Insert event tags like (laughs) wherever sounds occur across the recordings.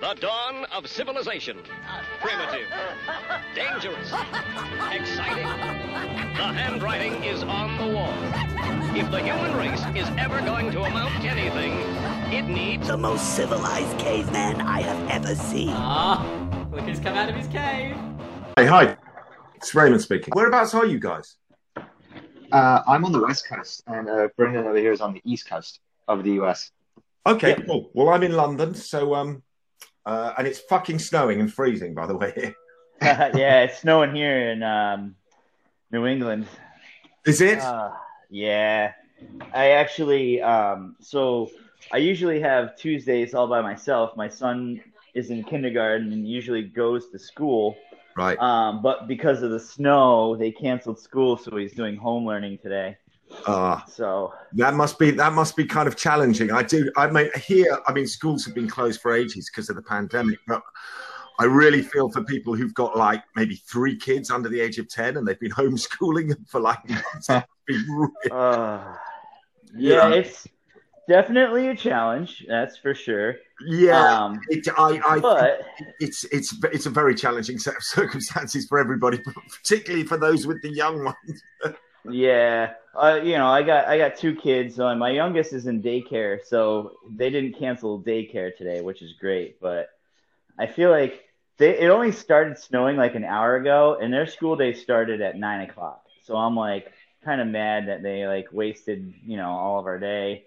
The dawn of civilization. Primitive. Dangerous. Exciting. The handwriting is on the wall. If the human race is ever going to amount to anything, it needs The most civilized caveman I have ever seen. Ah, look who's come out of his cave. Hey, hi. It's Raymond speaking. Whereabouts are you guys? Uh, I'm on the west coast, and uh, Brendan over here is on the east coast of the US. Okay, cool. Well, I'm in London, so um, uh, and it's fucking snowing and freezing, by the way. (laughs) (laughs) yeah, it's snowing here in um, New England. Is it? Uh, yeah, I actually um, so I usually have Tuesdays all by myself. My son is in kindergarten and usually goes to school. right. Um, but because of the snow, they canceled school, so he's doing home learning today. Ah, So that must be that must be kind of challenging. I do. I mean, here, I mean, schools have been closed for ages because of the pandemic, but I really feel for people who've got like maybe three kids under the age of ten and they've been (laughs) homeschooling them for like (laughs) be uh, yeah, Yeah. it's definitely a challenge. That's for sure. yeah. Um, It, I, I but it's it's it's a very challenging set (laughs) of circumstances for everybody, particularly for those with the young ones. Yeah, uh, you know, I got I got two kids. So my youngest is in daycare, so they didn't cancel daycare today, which is great. But I feel like they it only started snowing like an hour ago, and their school day started at nine o'clock. So I'm like kind of mad that they like wasted you know all of our day,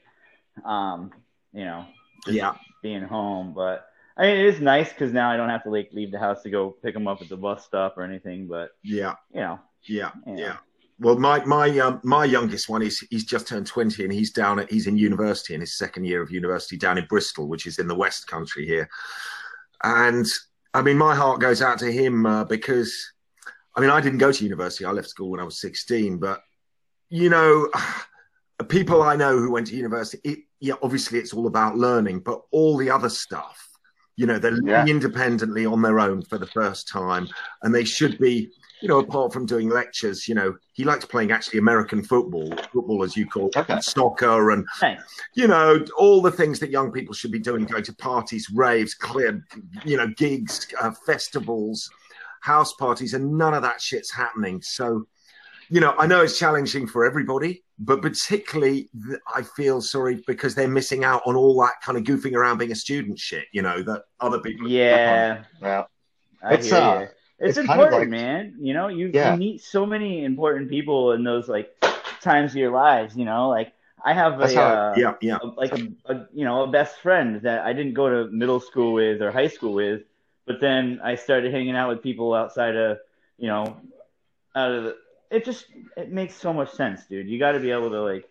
um, you know, Yeah. being home. But I mean, it is nice because now I don't have to like leave the house to go pick them up at the bus stop or anything. But Yeah, you know, yeah, Yeah. yeah. Well, my my um, my youngest one is he's just turned twenty, and he's down at he's in university in his second year of university down in Bristol, which is in the West Country here. And I mean, my heart goes out to him uh, because I mean, I didn't go to university. I left school when I was sixteen, but you know, (sighs) people I know who went to university, it, yeah, obviously it's all about learning, but all the other stuff, you know, they're living Yeah. independently on their own for the first time, and they should be, you know, apart from doing lectures, you know, he likes playing actually American football, football as you call it, Okay. soccer, and nice. you know, all the things that young people should be doing, going to parties, raves, clear, you know, gigs, uh, festivals, house parties, and none of that shit's happening. So, you know, I know it's challenging for everybody, but particularly I feel sorry because they're missing out on all that kind of goofing around being a student shit, you know, that other people. Yeah, Yeah. I It's, hear uh, you. It's, it's important, like- man. You know, you, Yeah. you meet so many important people in those like times of your lives. You know, like I have a, how- uh, Yeah, yeah. a like a, a you know a best friend that I didn't go to middle school with or high school with, but then I started hanging out with people outside of you know out of the, it just it makes so much sense, dude. You got to be able to like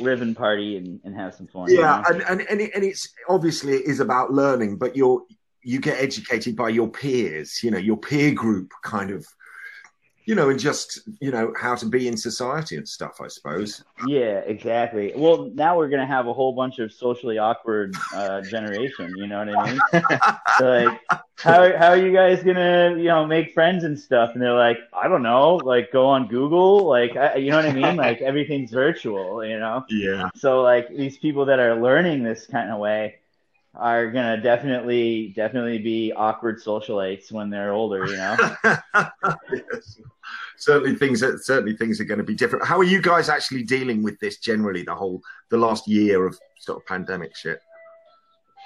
live and party and, and have some fun. you yeah know? and, and and, it, and it's obviously it is about learning but you're you get educated by your peers you know your peer group kind of you know and just you know how to be in society and stuff i suppose Yeah, exactly. Well, now we're gonna have a whole bunch of socially awkward uh, generation. You know what I mean? So, (laughs) like, how how are you guys gonna you know make friends and stuff? And they're like, I don't know, like go on Google, like I, you know what I mean? (laughs) Like everything's virtual, you know. yeah So like these people that are learning this kind of way are gonna definitely definitely be awkward socialites when they're older, you know. yes. (laughs) certainly things are certainly things are going to be different how are you guys actually dealing with this generally the whole the last year of sort of pandemic shit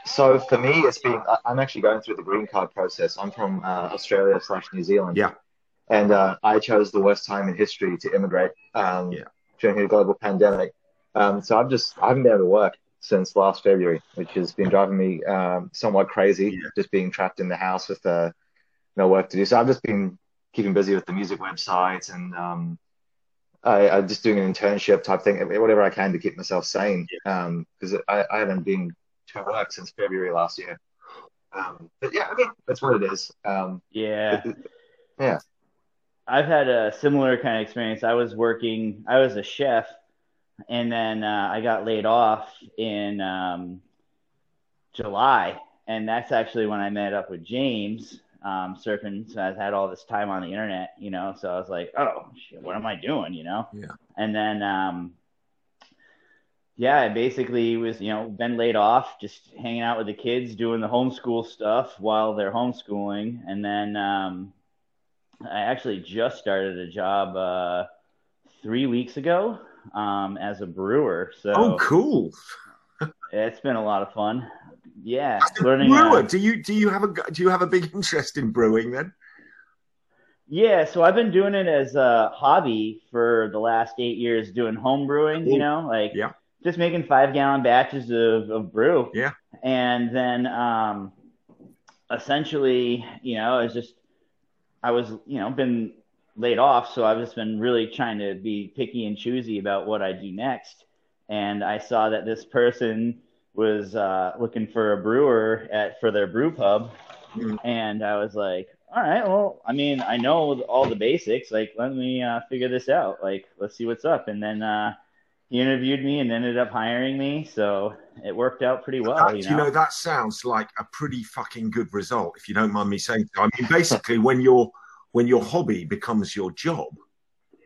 So for me, it's been. I- I'm actually going through the green card process. I'm from uh, Australia slash New Zealand. Yeah. And uh, I chose the worst time in history to immigrate um, Yeah. during a global pandemic. Um, so I've just I haven't been able to work since last February, which has been driving me um, somewhat crazy. Yeah. Just being trapped in the house with uh, no work to do. So I've just been keeping busy with the music websites and um, I, I'm just doing an internship type thing, whatever I can to keep myself sane. Because I, I haven't been to work since February last year. Um, but yeah, I mean, that's what it is. Um, Yeah. it- yeah. I've had a similar kind of experience. I was working, I was a chef, and then uh, I got laid off in um, July. And that's actually when I met up with James um, surfing. So I've had all this time on the internet, you know. So I was like, oh, shit, what am I doing, you know? Yeah. And then um, yeah, I basically was, you know, been laid off, just hanging out with the kids, doing the homeschool stuff while they're homeschooling. And then um, I actually just started a job uh, three weeks ago um, as a brewer. So Oh, cool. it's been a lot of fun. Yeah, learning. brewer, uh, do you do you have a do you have a big interest in brewing then? Yeah, so I've been doing it as a hobby for the last eight years, doing home brewing. You know, like Yeah. just making five gallon batches of, of brew. Yeah. And then, um, essentially, you know, it's just I was, you know, been laid off, so I've just been really trying to be picky and choosy about what I do next. And I saw that this person was uh, looking for a brewer at for their brew pub, Mhm. and I was like, all right, well, I mean, I know all the basics. Like, let me uh, figure this out. Like, let's see what's up. And then uh, he interviewed me and ended up hiring me, so it worked out pretty well. That- you you know? know, that sounds like a pretty fucking good result, if you don't mind me saying so. I mean, basically, when your when your hobby becomes your job,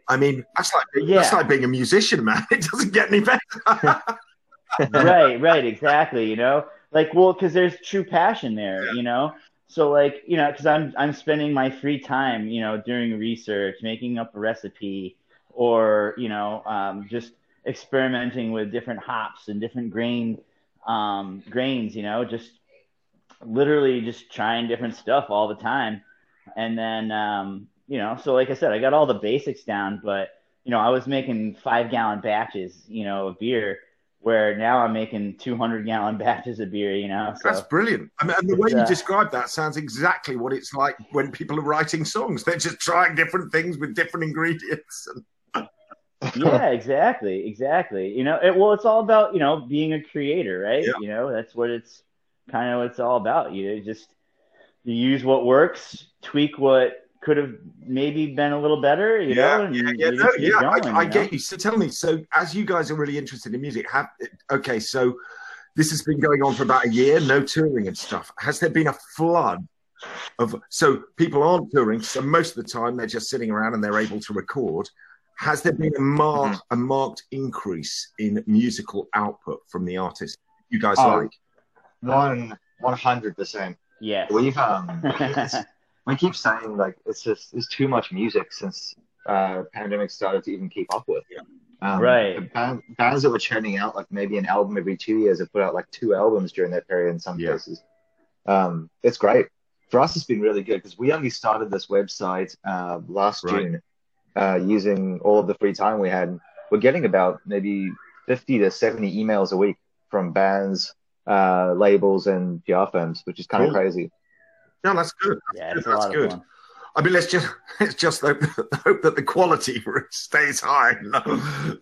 I mean, that's like that's like being a musician, man. (laughs) It doesn't get any better. (laughs) right, right, exactly. You know, like, well, because there's true passion there. You know, so like, you know, because I'm I'm spending my free time, you know, doing research, making up a recipe, or you know, um, just experimenting with different hops and different grain um, grains. You know, just literally just trying different stuff all the time, and then um, you know, so like I said, I got all the basics down, but you know, I was making five gallon batches, you know, of beer where now I'm making 200 gallon (laughs) batches of beer, you know. So That's brilliant. I mean, and the way you uh, describe that sounds exactly what it's like when people are writing songs. They're just trying different things with different ingredients. And, (laughs) yeah, exactly, exactly. You know, it, well, it's all about you know being a creator, right? Yeah. You know, that's what it's kind of what it's all about. You know, just use what works, tweak what could have maybe been a little better, you know, and yeah, yeah, just no, yeah. I, going, I you know? get you. So tell me. So as you guys are really interested in music, have okay. So this has been going on for about a year. No touring and stuff. Has there been a flood of? So people aren't touring. So most of the time they're just sitting around and they're able to record. Has there been a marked mm-hmm. a marked increase in musical output from the artists you guys Oh. like? One one hundred percent. Yes. We've um (laughs) we keep saying like it's just there's too much music since uh pandemic started to even keep up with. Yeah. Um, Right. Band, bands that were churning out like maybe an album every two years have put out like two albums during that period in some Yeah. cases. Um, it's great. For us, it's been really good because we only started this website uh, last Right. June uh, using all of the free time we had. We're getting about maybe 50 to 70 emails a week from bands, uh, labels, and PR firms, which is kind of crazy. No, that's good. yeah, it's a That's good. I mean, let's just (laughs) let's just hope, (laughs) hope that the quality (laughs) stays high. No. The,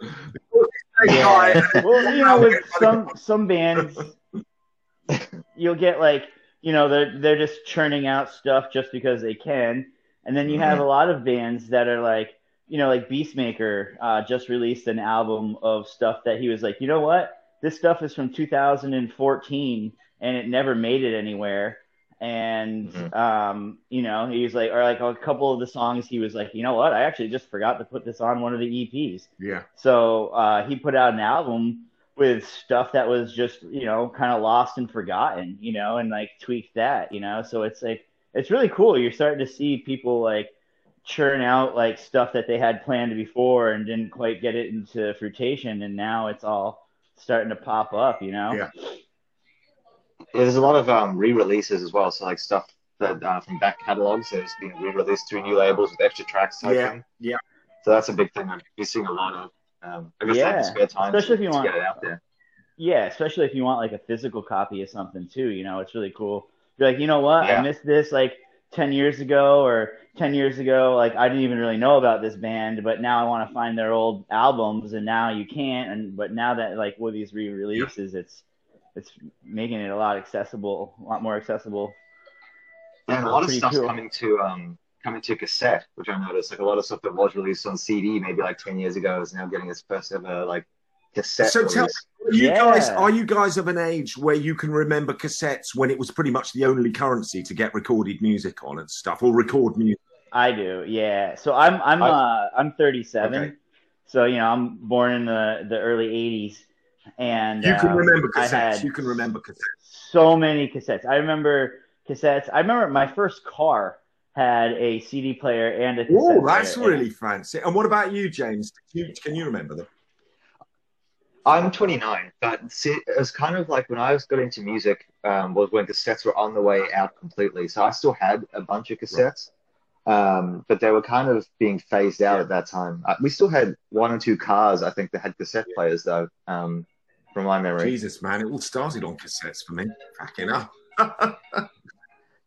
the quality stays Yeah. high. well, you know, with some some bands, you'll get like, you know, they're they're just churning out stuff just because they can, and then you have a lot of bands that are like, you know, like Beastmaker uh, just released an album of stuff that he was like, you know what, this stuff is from 2014 and it never made it anywhere. And Mhm. um, you know, he was like, or like a couple of the songs, he was like, you know what, I actually just forgot to put this on one of the EPs. Yeah, So uh, he put out an album with stuff that was just, you know, kind of lost and forgotten, you know, and like tweaked that, you know. So it's like it's really cool. You're starting to see people like churn out like stuff that they had planned before and didn't quite get it into fruition, and now it's all starting to pop up, you know. Yeah. Yeah, there's a lot of um, re-releases as well. So like stuff that uh, from back catalogs that's being re-released through new labels with extra tracks. Type Yeah, thing. yeah. So that's a big thing. I've been seeing a lot of. Um, I guess Yeah, yeah, spare time especially to, if you to want- get it out there. Yeah, especially if you want like a physical copy of something too, you know, it's really cool. You're like, you know what? I missed this like 10 years ago or 10 years ago. Like, I didn't even really know about this band, but now I want to find their old albums and now you can't. And, but now that like with these re releases, it's, it's making it a lot accessible, a lot more accessible. Yeah, and a lot of Pretty stuff's cool. coming to um coming to cassette, which I noticed. Like a lot of stuff that was released on CD maybe like ten years ago is now getting its first ever like cassette So tell release. Are you guys are you guys of an age where you can remember cassettes when it was pretty much the only currency to get recorded music on and stuff, or record music? I do. Yeah. So I'm, I'm, I- uh, I'm 37. Okay. So you know, I'm born in the the early '80s, and You can um, remember cassettes. You can remember cassettes. so many cassettes. I remember cassettes. I remember my first car had a CD player and a Oh, that's player. really fancy. And what about you, James? Can you, can you remember them? I'm 29, but see, it was kind of like when I was got into music um, was when cassettes were on the way out completely. So I still had a bunch of cassettes, um, but they were kind of being phased out at that time. Uh, we still had one or two cars, I think, that had cassette players though, um, from my memory. Jesus, man, it all started on cassettes for me. Fucking up. (laughs)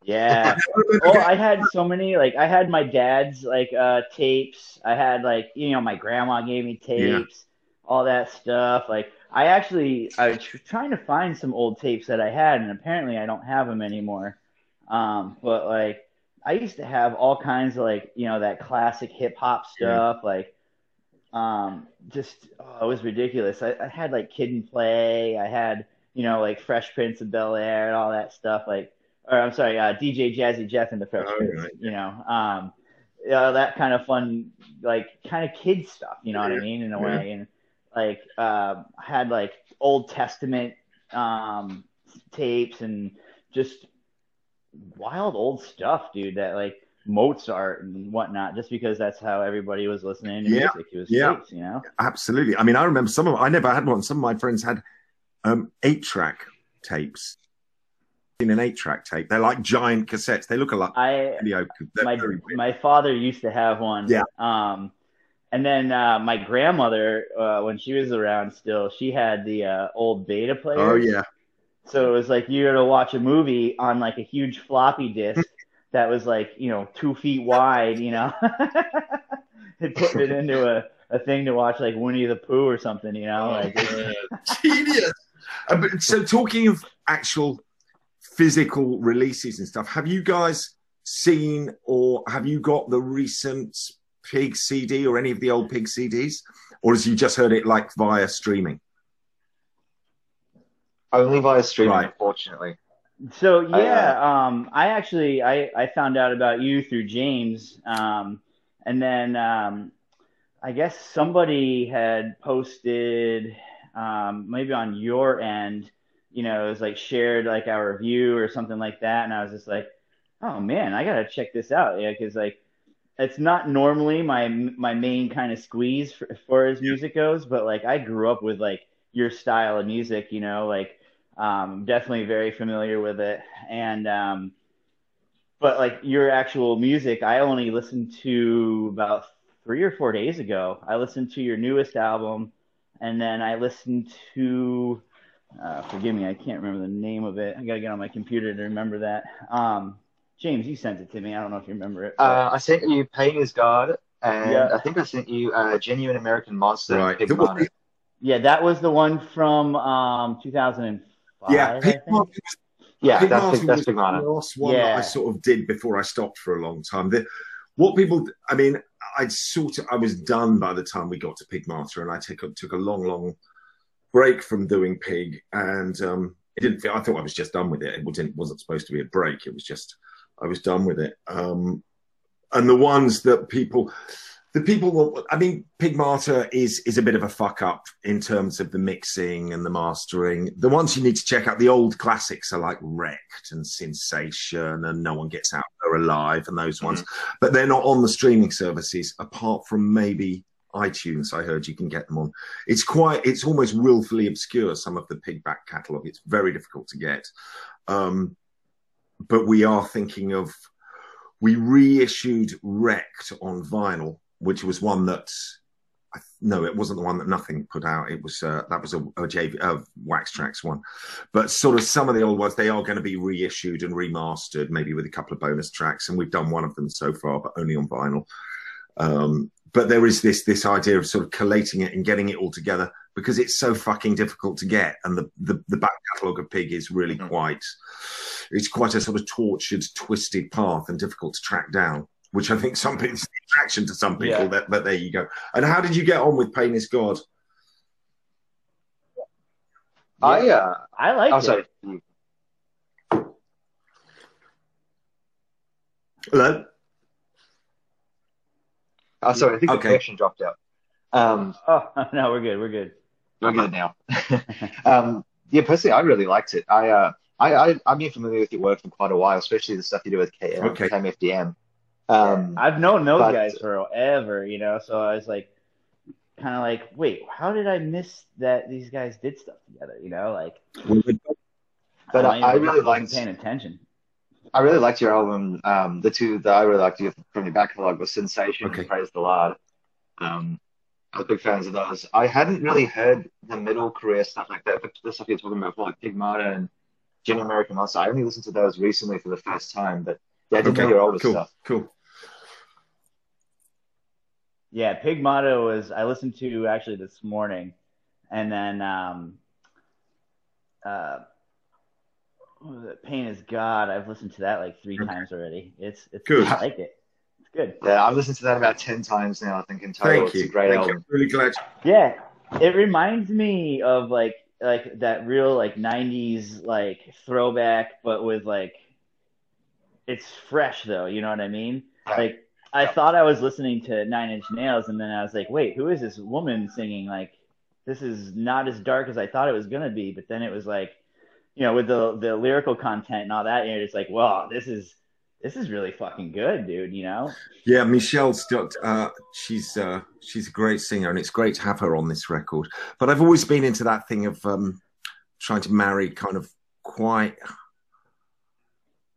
Yeah. Oh, I had so many. Like, I had my dad's like uh tapes. I had like you know my grandma gave me tapes, all that stuff. Like, I actually I was tr- trying to find some old tapes that I had, and apparently I don't have them anymore. Um, but like I used to have all kinds of like you know that classic hip hop stuff, like um just oh, it was ridiculous. I, I had like Kid and Play. I had you know like Fresh Prince of Bel Air and all that stuff. Like or I'm sorry, uh, DJ Jazzy Jeff and the Fresh Oh, Prince. right. You know, um, yeah, that kind of fun, like kind of kid stuff. You know what I mean, in a Yeah. way. And like, um, I had like Old Testament um, tapes and just wild old stuff, dude. That like Mozart and whatnot, just because that's how everybody was listening to Yeah, music. It was yeah. tapes, you know. Absolutely. I mean, I remember some of I never had one. Some of my friends had um, eight track tapes in an eight track tape. They're like giant cassettes. They look a lot I video. My my father used to have one. Yeah. Um, and then uh, my grandmother, uh, when she was around still, she had the uh, old beta player. Oh yeah. So it was like you were to watch a movie on like a huge floppy disk (laughs) that was like you know two feet wide, you know, (laughs) and putting it into a, a thing to watch like Winnie the Pooh or something, you know, like it's- (laughs) Genius. Uh, so talking of actual physical releases and stuff, have you guys seen or have you got the recent Pig CD or any of the old Pig CDs, or has you just heard it like via streaming? Only via streaming, Right. unfortunately. So I, yeah, um, I actually I, I found out about you through James, um, and then um, I guess somebody had posted um, maybe on your end, you know, it was like shared like our review or something like that, and I was just like, oh man, I gotta check this out, yeah, because like it's not normally my my main kind of squeeze for, as far as music goes, but like I grew up with like your style of music, you know, like um, definitely very familiar with it. And, um, but like your actual music, I only listened to about three or four days ago. I listened to your newest album and then I listened to, uh, forgive me, I can't remember the name of it. I gotta get on my computer to remember that. Um, James, you sent it to me. I don't know if you remember it. but- Uh, I sent you Pain is God, and Yeah. I think I sent you uh, Genuine American Monster. Right. Pig The- Martyr. yeah, that was the one from, um, 2005. Yeah, I think. Martyr Yeah, Pig that's Martyr that's was the last one that I sort of did before I stopped for a long time. The, what people, I mean, I'd sort of, I was done by the time we got to Pig Martyr, and I took a, took a long, long break from doing Pig, and um, it didn't feel. I thought I was just done with it. It wasn't wasn't supposed to be a break. It was just I was done with it. Um, and the ones that people. The people, will- I mean, Pig Martyr is is a bit of a fuck up in terms of the mixing and the mastering. The ones you need to check out, the old classics are like Wrecked and Sinsation and No One Gets Out There Alive and those ones, but they're not on the streaming services apart from maybe iTunes. I heard you can get them on. It's quite, it's almost willfully obscure. Some of the pigback catalogue. It's very difficult to get. Um, but we are thinking of we reissued Wrecked on vinyl, which was one that I, no, it wasn't the one that Nothing put out. It was uh, that was a, a JV, uh, Wax Trax one, but sort of some of the old ones they are going to be reissued and remastered, maybe with a couple of bonus tracks, and we've done one of them so far, but only on vinyl. Um, but there is this this idea of sort of collating it and getting it all together because it's so fucking difficult to get, and the the, the back catalogue of Pig is really Mhm. quite it's quite a sort of tortured, twisted path and difficult to track down. Which I think some people, it's the attraction to some people. Yeah. That, but there you go. And how did you get on with Pain is God? I uh, I like oh it. sorry. Hello. Oh, sorry. I think Okay. the connection dropped out. Um, Oh (laughs) no, we're good. We're good. we're good now. (laughs) um, yeah, personally, I really liked it. I, uh, I, I, I've been familiar with your work for quite a while, especially the stuff you do with K- uh, Okay. KMFDM. Um, I've known those but- guys forever, you know. So I was like, kind of like, wait, how did I miss that these guys did stuff together? You know, like. But don't I really wasn't liked- paying attention. I really liked your album. Um, the two that I really liked you from your back catalog was Sinsation Okay. and Praise the Lard. Um, I was big fans of those. I hadn't really heard the middle career stuff like that, but the stuff you're talking about, like Pig Martyr and Genuine American Monster. I only listened to those recently for the first time, but yeah, I did know your older cool, stuff. cool. Yeah, Pig Martyr was I listened to actually this morning, and then um, uh, what was it? Pain is God. I've listened to that like three Okay. times already. It's it's Good. I like it. It's good. Yeah, I've listened to that about ten times now. I think in total, Thank it's you. a great Thank album. you. Really glad. Yeah, it reminds me of like like that real like '90s like throwback, but with like it's fresh though. You know what I mean? Like I thought I was listening to Nine Inch Nails, and then I was like, wait, who is this woman singing? Like this is not as dark as I thought it was gonna be. But then it was like, you know, with the the lyrical content and all that, you're just like, wow, this is this is really fucking good, dude. You know? Yeah, Michelle Stott. Uh, she's uh, she's a great singer, and it's great to have her on this record. But I've always been into that thing of um, trying to marry kind of quite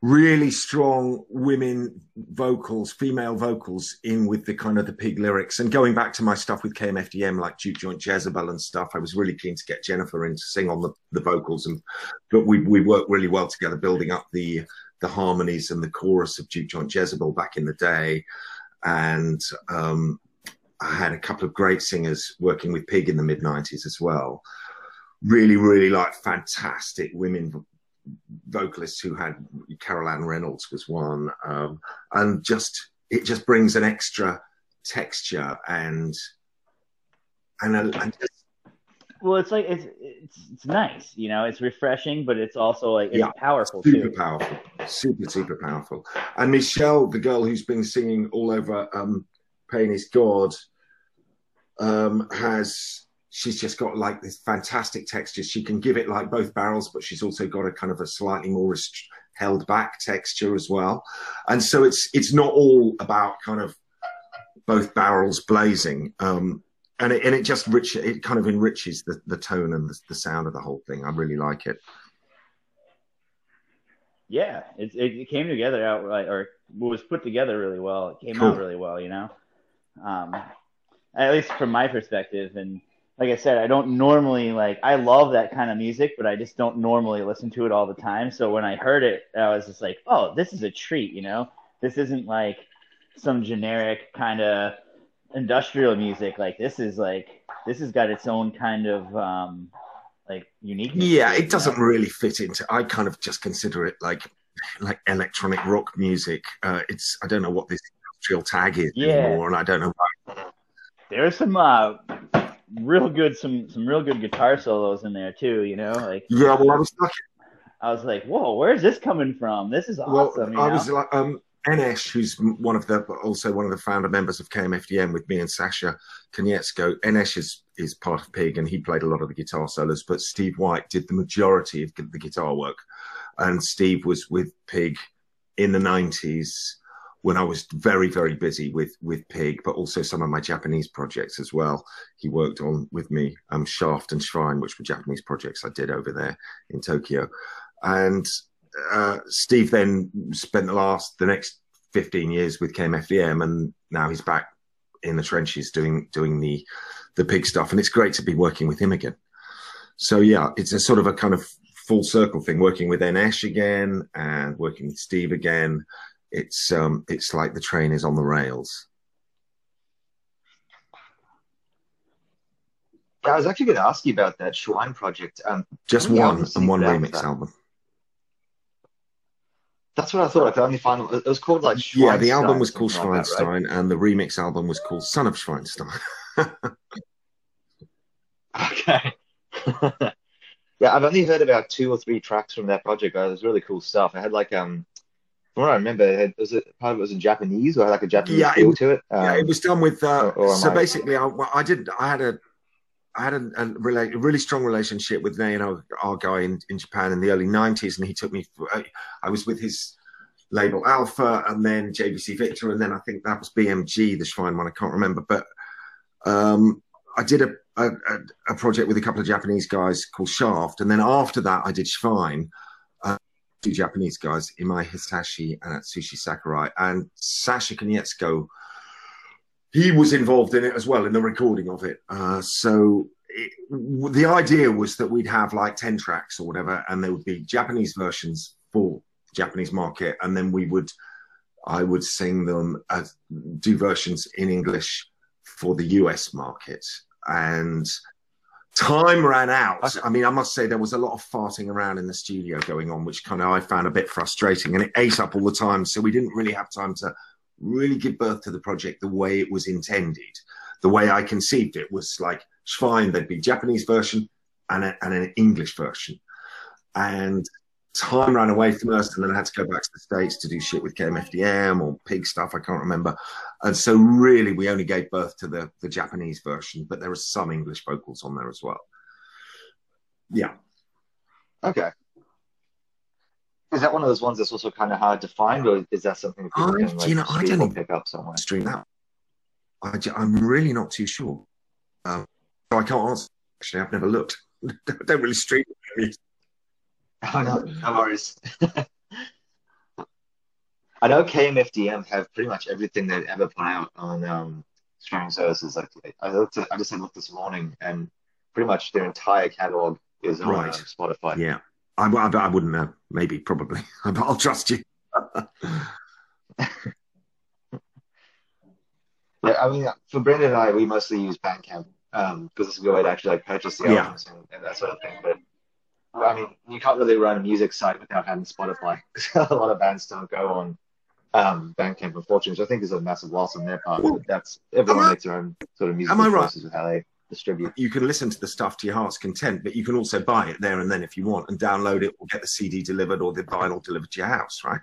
really strong women vocals, female vocals, in with the kind of the pig lyrics. And going back to my stuff with KMFDM, like Juke Joint Jezebel and stuff, I was really keen to get Jennifer in to sing on the, the vocals, and but we we worked really well together, building up the the harmonies and the chorus of Juke Joint Jezebel back in the day. And um, I had a couple of great singers working with Pig in the mid 90s as well. Really, really like fantastic women vocalists who had Carol Ann Reynolds was one. Um, and just, it just brings an extra texture and, and, a, and just Well, it's like it's it's it's nice, you know. It's refreshing, but it's also like it's Yeah. powerful super too. powerful, super super powerful. And Michelle, the girl who's been singing all over um, "Pain Is God," um, has she's just got like this fantastic texture. She can give it like both barrels, but she's also got a kind of a slightly more rest- held back texture as well. And so it's it's not all about kind of both barrels blazing. Um, and it, and it just rich, it kind of enriches the, the tone and the, the sound of the whole thing. I really like it. Yeah, it, it came together out right, or was put together really well. It came Cool. out really well, you know. Um, at least from my perspective, and like I said, I don't normally like. I love that kind of music, but I just don't normally listen to it all the time. So when I heard it, I was just like, "Oh, this is a treat," you know. This isn't like some generic kind of industrial music. Like this is like this has got its own kind of um, like uniqueness. Yeah, it doesn't know? really fit into. I kind of just consider it like like electronic rock music. Uh, it's I don't know what this industrial tag is Yeah. anymore, and I don't know. There's some uh, real good some some real good guitar solos in there too. You know, like Yeah, well, I was lucky. I was like, whoa, where's this coming from? This is awesome. you I know? was like um, En Esch, who's one of the also one of the founder members of KMFDM with me and Sascha Konietzko. En Esch is is part of Pig, and he played a lot of the guitar solos. But Steve White did the majority of the guitar work, and Steve was with Pig in the nineties when I was very very busy with with Pig, but also some of my Japanese projects as well. He worked on with me, um, Shaft and Shrine, which were Japanese projects I did over there in Tokyo, and uh, Steve then spent the last the next 15 years with KMFDM and now he's back in the trenches doing doing the the pig stuff. And it's great to be working with him again. So yeah it's a sort of a kind of full circle thing working with En Esch again and working with Steve again it's um it's like the train is on the rails I was actually going to ask you about that Schwein project. Um, just one and one remix album that's what I thought. I could only find it was called like Schweinstein, yeah the album was called something like that, right? Schweinstein and the remix album was called Son of Schweinstein Okay. (laughs) yeah, I've only heard about two or three tracks from that project. but It was really cool stuff. I had like um from what I remember, it had, was it part of it was in Japanese or had like a Japanese Yeah, feel was- to it? yeah, Um, it was done with. Uh, or- or so I- basically, I, I did. I had a, I had a, a, a really strong relationship with Naino, our guy in, in Japan in the early '90s, and he took me. I, I was with his label Alpha, and then JVC Victor, and then I think that was BMG, the Shrine one. I can't remember, but um, I did a, a a a project with a couple of Japanese guys called Shaft, and then after that, I did Shrine. Two Japanese guys, Imai Hisashi and Atsushi Sakurai, and Sascha Konietzko he was involved in it as well in the recording of it. Uh, so it, the idea was that we'd have like 10 tracks or whatever, and there would be Japanese versions for Japanese market. And then we would, I would sing them, as, do versions in English for the US market. And time ran out. I mean, I must say there was a lot of farting around in the studio going on, which kind of I found a bit frustrating and it ate up all the time. So we didn't really have time to really give birth to the project the way it was intended. The way I conceived it was like fine, there'd be Japanese version and, a, and an English version. And time ran away from us, and then I had to go back to the States to do shit with KMFDM or pig stuff, I can't remember. And so really we only gave birth to the, the Japanese version, but there are some English vocals on there as well. Yeah. Okay. Is that one of those ones that's also kind of hard to find, or is that something that people I- can like, you know, I don't pick up somewhere? stream that. I, am really not too sure. Um, so I can't answer. Actually, I've never looked. I (laughs) don't really stream. Oh, no, no worries. I know KMFDM have pretty much everything they've ever put out on um, streaming services. Like I looked, at, I just had a look this morning, and pretty much their entire catalog is on Right. uh, Spotify. Yeah, I, I, I wouldn't know. Maybe, probably. (laughs) But I'll trust you. (laughs) Yeah, I mean, for Brendan and I, we mostly use Bandcamp um, because it's a good way to actually like purchase the Yeah. albums and, and that sort of thing. But I mean, you can't really run a music site without having Spotify. (laughs) a lot of bands don't go on um, Bandcamp, unfortunately, which I think is a massive loss on their part. Well, that's everyone I- makes their own sort of music am I right? with how they distribute. you can listen to the stuff to your heart's content, but you can also buy it there and then if you want and download it or get the CD delivered or the vinyl delivered to your house, right?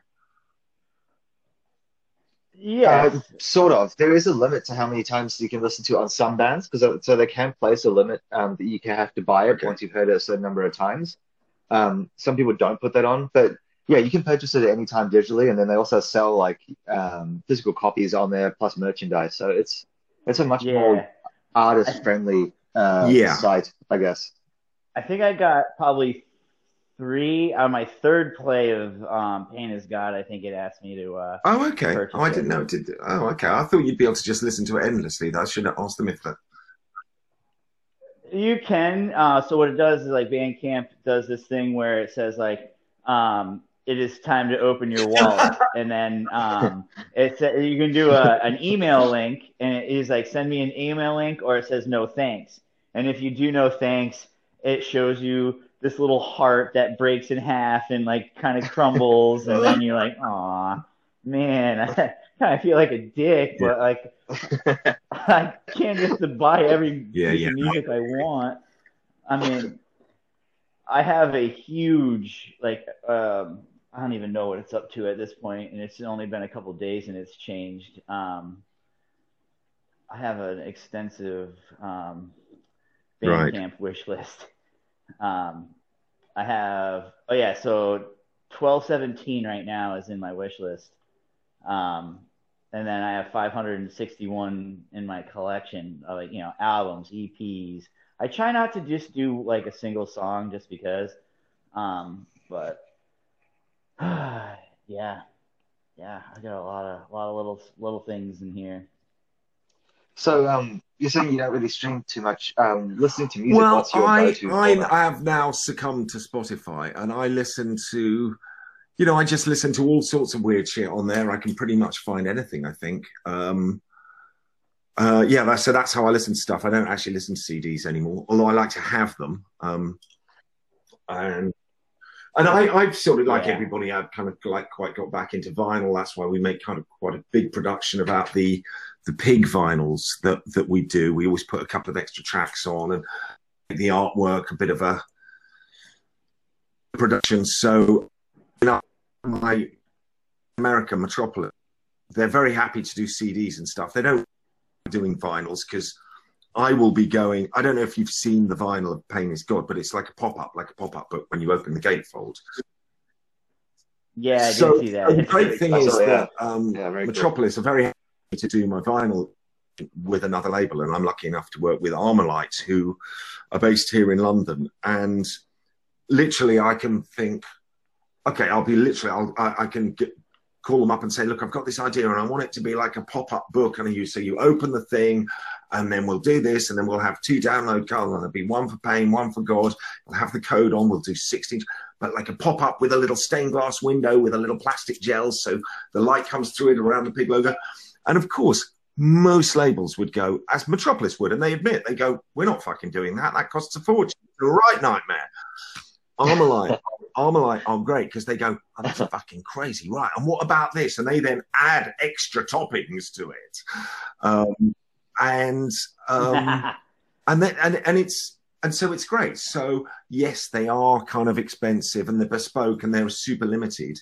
Yeah. Uh, sort of. There is a limit to how many times you can listen to it on some bands, because so they can place a limit um, that you can have to buy it Okay. once you've heard it a certain number of times. Um, some people don't put that on, but yeah, you can purchase it at any time digitally, and then they also sell like um, physical copies on there plus merchandise. So it's it's a much yeah. more artist friendly uh, Yeah. site, I guess. I think I got probably three on my third play of um, Pain is God. I think it asked me to. Uh, Oh, okay. Oh, I didn't know it did. Oh, okay. I thought you'd be able to just listen to it endlessly. I should have asked them if that. You can. Uh, so what it does is like Bandcamp does this thing where it says like, um, it is time to open your wallet, (laughs) and then um, it's you can do a, an email link, and it is like send me an email link, or it says no thanks. And if you do no thanks, it shows you this little heart that breaks in half and like kind of crumbles, and then you're like, aw, man, I, (laughs) I feel like a dick, but like (laughs) I can't just buy every Yeah, piece yeah. of music I want. I mean, I have a huge like um, I don't even know what it's up to at this point, and it's only been a couple days and it's changed. Um, I have an extensive um, Right. Bandcamp wish list. Um, I have oh yeah, so twelve seventeen right now is in my wish list. Um, and then I have 561 in my collection of you know albums, EPs. I try not to just do like a single song just because, um, but (sighs) yeah, yeah, I got a lot of a lot of little little things in here. So um, you're saying you don't really stream too much. Um, listening to music, Well, what's your I, I? I have now succumbed to Spotify and I listen to, you know, I just listen to all sorts of weird shit on there. I can pretty much find anything, I think. Um, uh, yeah, that's, so that's how I listen to stuff. I don't actually listen to CDs anymore, although I like to have them. Um, and and I, I've sort of like Yeah. everybody, I've kind of like quite got back into vinyl. That's why we make kind of quite a big production about the the pig vinyls that that we do. We always put a couple of extra tracks on and make the artwork a bit of a production. So you know, my America, Metropolis, they're very happy to do CDs and stuff. They don't doing vinyls because I will be going. I don't know if you've seen the vinyl of Pain is God, but it's like a pop up, like a pop up book when you open the gatefold. Yeah, I so see that. the great thing is that um, Yeah, very cool. Metropolis are very happy to do my vinyl with another label, and I'm lucky enough to work with Armalytes, who are based here in London. And literally, I can think, okay, I'll be literally, I'll, I, I can get, call them up and say, look, I've got this idea, and I want it to be like a pop-up book. And you so you open the thing, and then we'll do this, and then we'll have two download cards, and there'll be one for Pain, one for God. We'll have the code on. We'll do 16, but like a pop-up with a little stained glass window with a little plastic gel, so the light comes through it around the pig logo. And of course, most labels would go, as Metropolis would, and they admit, they go, we're not fucking doing that. That costs a fortune. It's a right nightmare. Armalyte, Armalyte are great because they go, oh, that's fucking crazy, right? And what about this? And they then add extra toppings to it, um, and um, (laughs) and then and and it's and so it's great. So yes, they are kind of expensive and they're bespoke and they're super limited.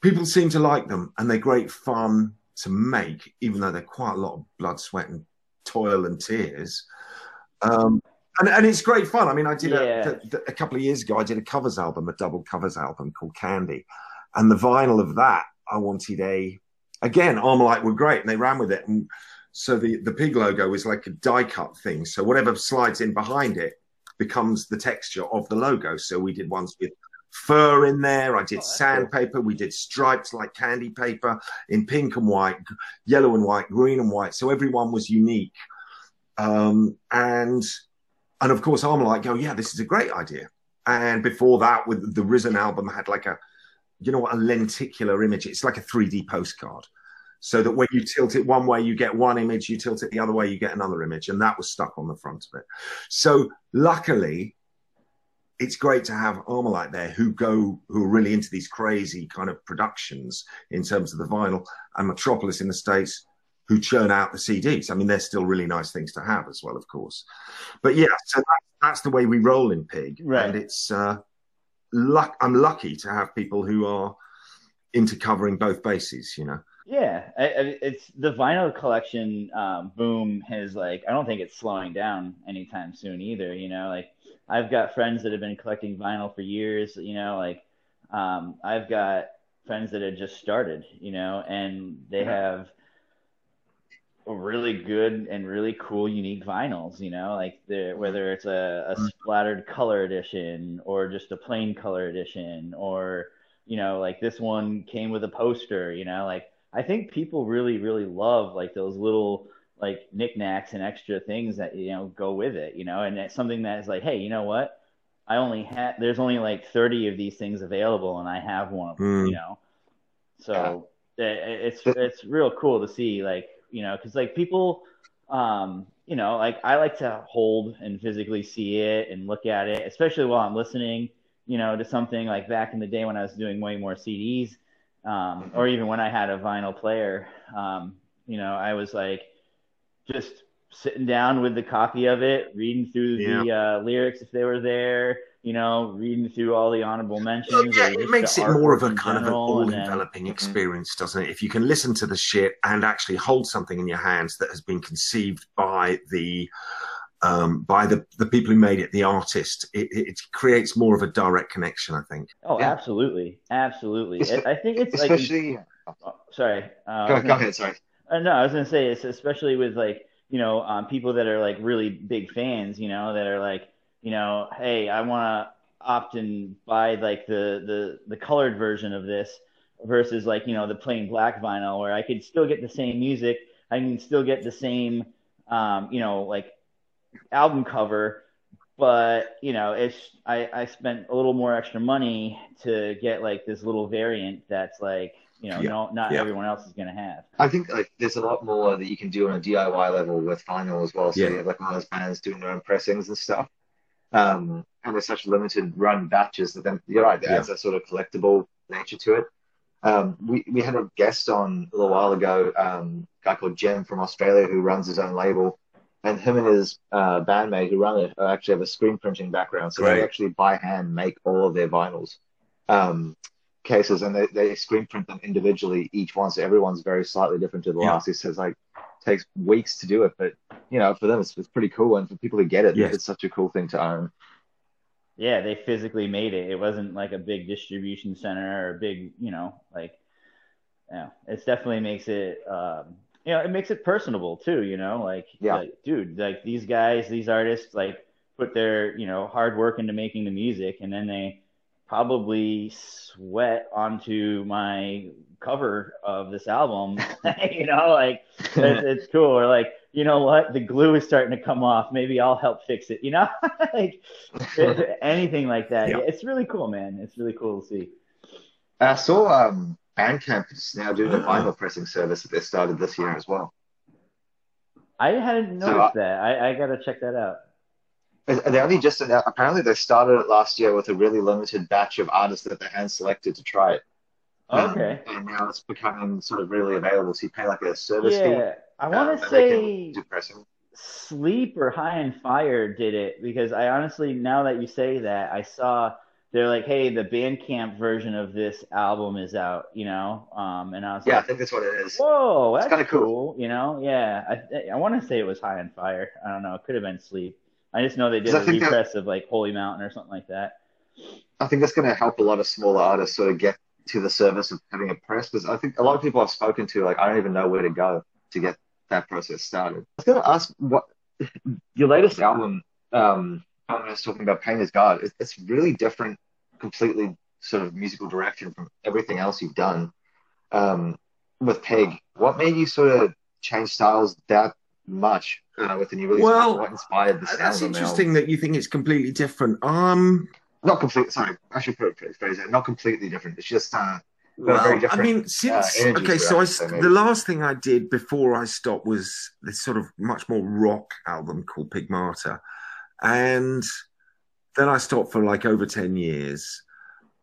People seem to like them and they're great fun to make, even though they're quite a lot of blood, sweat, and toil and tears. Um, and, and it's great fun. I mean, I did Yeah. a, a couple of years ago. I did a covers album, a double covers album called Candy, and the vinyl of that, I wanted a. Again, Armalyte were great, and they ran with it. And so the the pig logo is like a die cut thing. So whatever slides in behind it becomes the texture of the logo. So we did ones with fur in there. I did Oh, sandpaper. We did stripes like candy paper in pink and white, yellow and white, green and white. So everyone was unique. Um, and and of course, I'm like, go, yeah, this is a great idea. And before that, with the Risen album, had like a, you know what, a lenticular image. It's like a 3D postcard. So that when you tilt it one way, you get one image. You tilt it the other way, you get another image. And that was stuck on the front of it. So luckily, it's great to have Armalyte there who go who are really into these crazy kind of productions in terms of the vinyl and Metropolis in the States who churn out the CDs. I mean, they're still really nice things to have as well, of course. But yeah, so that, that's the way we roll in Pig. Right. And it's uh luck I'm lucky to have people who are into covering both bases, you know. Yeah, I, I, it's the vinyl collection um, boom has like I don't think it's slowing down anytime soon either. You know, like I've got friends that have been collecting vinyl for years. You know, like um, I've got friends that had just started. You know, and they uh-huh. have really good and really cool unique vinyls. You know, like mm-hmm. whether it's a, a mm-hmm. splattered color edition or just a plain color edition or you know like this one came with a poster. You know, like I think people really, really love like those little like knickknacks and extra things that you know go with it, you know, and it's something that is like, hey, you know what? I only had there's only like 30 of these things available, and I have one of them, Mm. you know. So it, it's it's real cool to see, like you know, because like people, um, you know, like I like to hold and physically see it and look at it, especially while I'm listening, you know, to something like back in the day when I was doing way more CDs um, or even when I had a vinyl player, um, you know, I was like just sitting down with the copy of it, reading through the uh, lyrics if they were there, you know, reading through all the honorable mentions. Well, yeah, it makes it more of a in kind of an general, and then- all-enveloping experience, doesn't it? If you can listen to the shit and actually hold something in your hands that has been conceived by the um, by the the people who made it, the artist, it, it it creates more of a direct connection. I think. Oh, Yeah. absolutely, absolutely. Espe- I I think it's like, Especially, oh, sorry. Uh, go, go ahead. Sorry. Uh, no, I was gonna say it's especially with like you know um, people that are like really big fans, you know, that are like you know, hey, I want to opt and buy like the the the colored version of this versus like you know the plain black vinyl where I could still get the same music, I can still get the same um, you know like album cover, but you know it's I I spent a little more extra money to get like this little variant that's like you know Yeah. no not Yeah. everyone else is gonna have. I think like there's a lot more that you can do on a DIY level with vinyl as well. So Yeah. you have like all those bands doing their own pressings and stuff. Um, and there's such limited run batches that then you're right, there's a sort of collectible nature to it. Um, we, we had a guest on a little while ago, um, a guy called Jim from Australia who runs his own label. And him and his uh, bandmate who run it actually have a screen printing background. So Great. they actually by hand make all of their vinyls. Um, cases, and they, they screen print them individually, each one, so everyone's very slightly different to the Yeah. last. He says like takes weeks to do it, but you know, for them it's, it's pretty cool, and for people who get it, Yes. it's such a cool thing to own. Yeah, they physically made it. It wasn't like a big distribution center or a big, you know, like, yeah, it definitely makes it, um, you know, it makes it personable too, you know, like, Yeah. like, dude, like these guys, these artists, like, put their, you know, hard work into making the music and then they probably sweat onto my cover of this album, (laughs) (laughs) you know, like, it's, it's cool. Or like, you know what, the glue is starting to come off. Maybe I'll help fix it, you know, (laughs) like, anything like that. Yeah. It's really cool, man. It's really cool to see. I saw um, Bandcamp is now doing a vinyl pressing service that they started this year as well. I hadn't So, noticed uh, that. I, I gotta check that out. They only just apparently they started it last year with a really limited batch of artists that they hand selected to try it. Um, Okay. and now it's becoming sort of really available. So you pay like a service fee. Yeah, I um, want to can say. Sleep or High on Fire did it because I honestly, now that you say that, I saw they're like, hey, the Bandcamp version of this album is out, you know, um, and I was Yeah, I think that's what it is. whoa, that's kinda cool. you know, yeah. I I want to say it was High on Fire. I don't know, it could have been Sleep. I just know they did a think that- repress of like Holy Mountain or something like that. I think that's going to help a lot of smaller artists sort of get to the service of having a press because I think a lot of people I've spoken to, like, I don't even know where to go to get that process started. I was going to ask what (laughs) your latest album, um, I was talking about Pain is God, it, it's really different, completely sort of musical direction from everything else you've done um, with Pig. What made you sort of change styles that much uh, with the new release? Well, what inspired the sound That's interesting that you think it's completely different. Um, Not completely, sorry, I should put it phrase it, not completely different. It's just, uh, well, I mean, since energy okay, so I, so the last thing I did before I stopped was this sort of much more rock album called Pigmata, and then I stopped for like over ten years,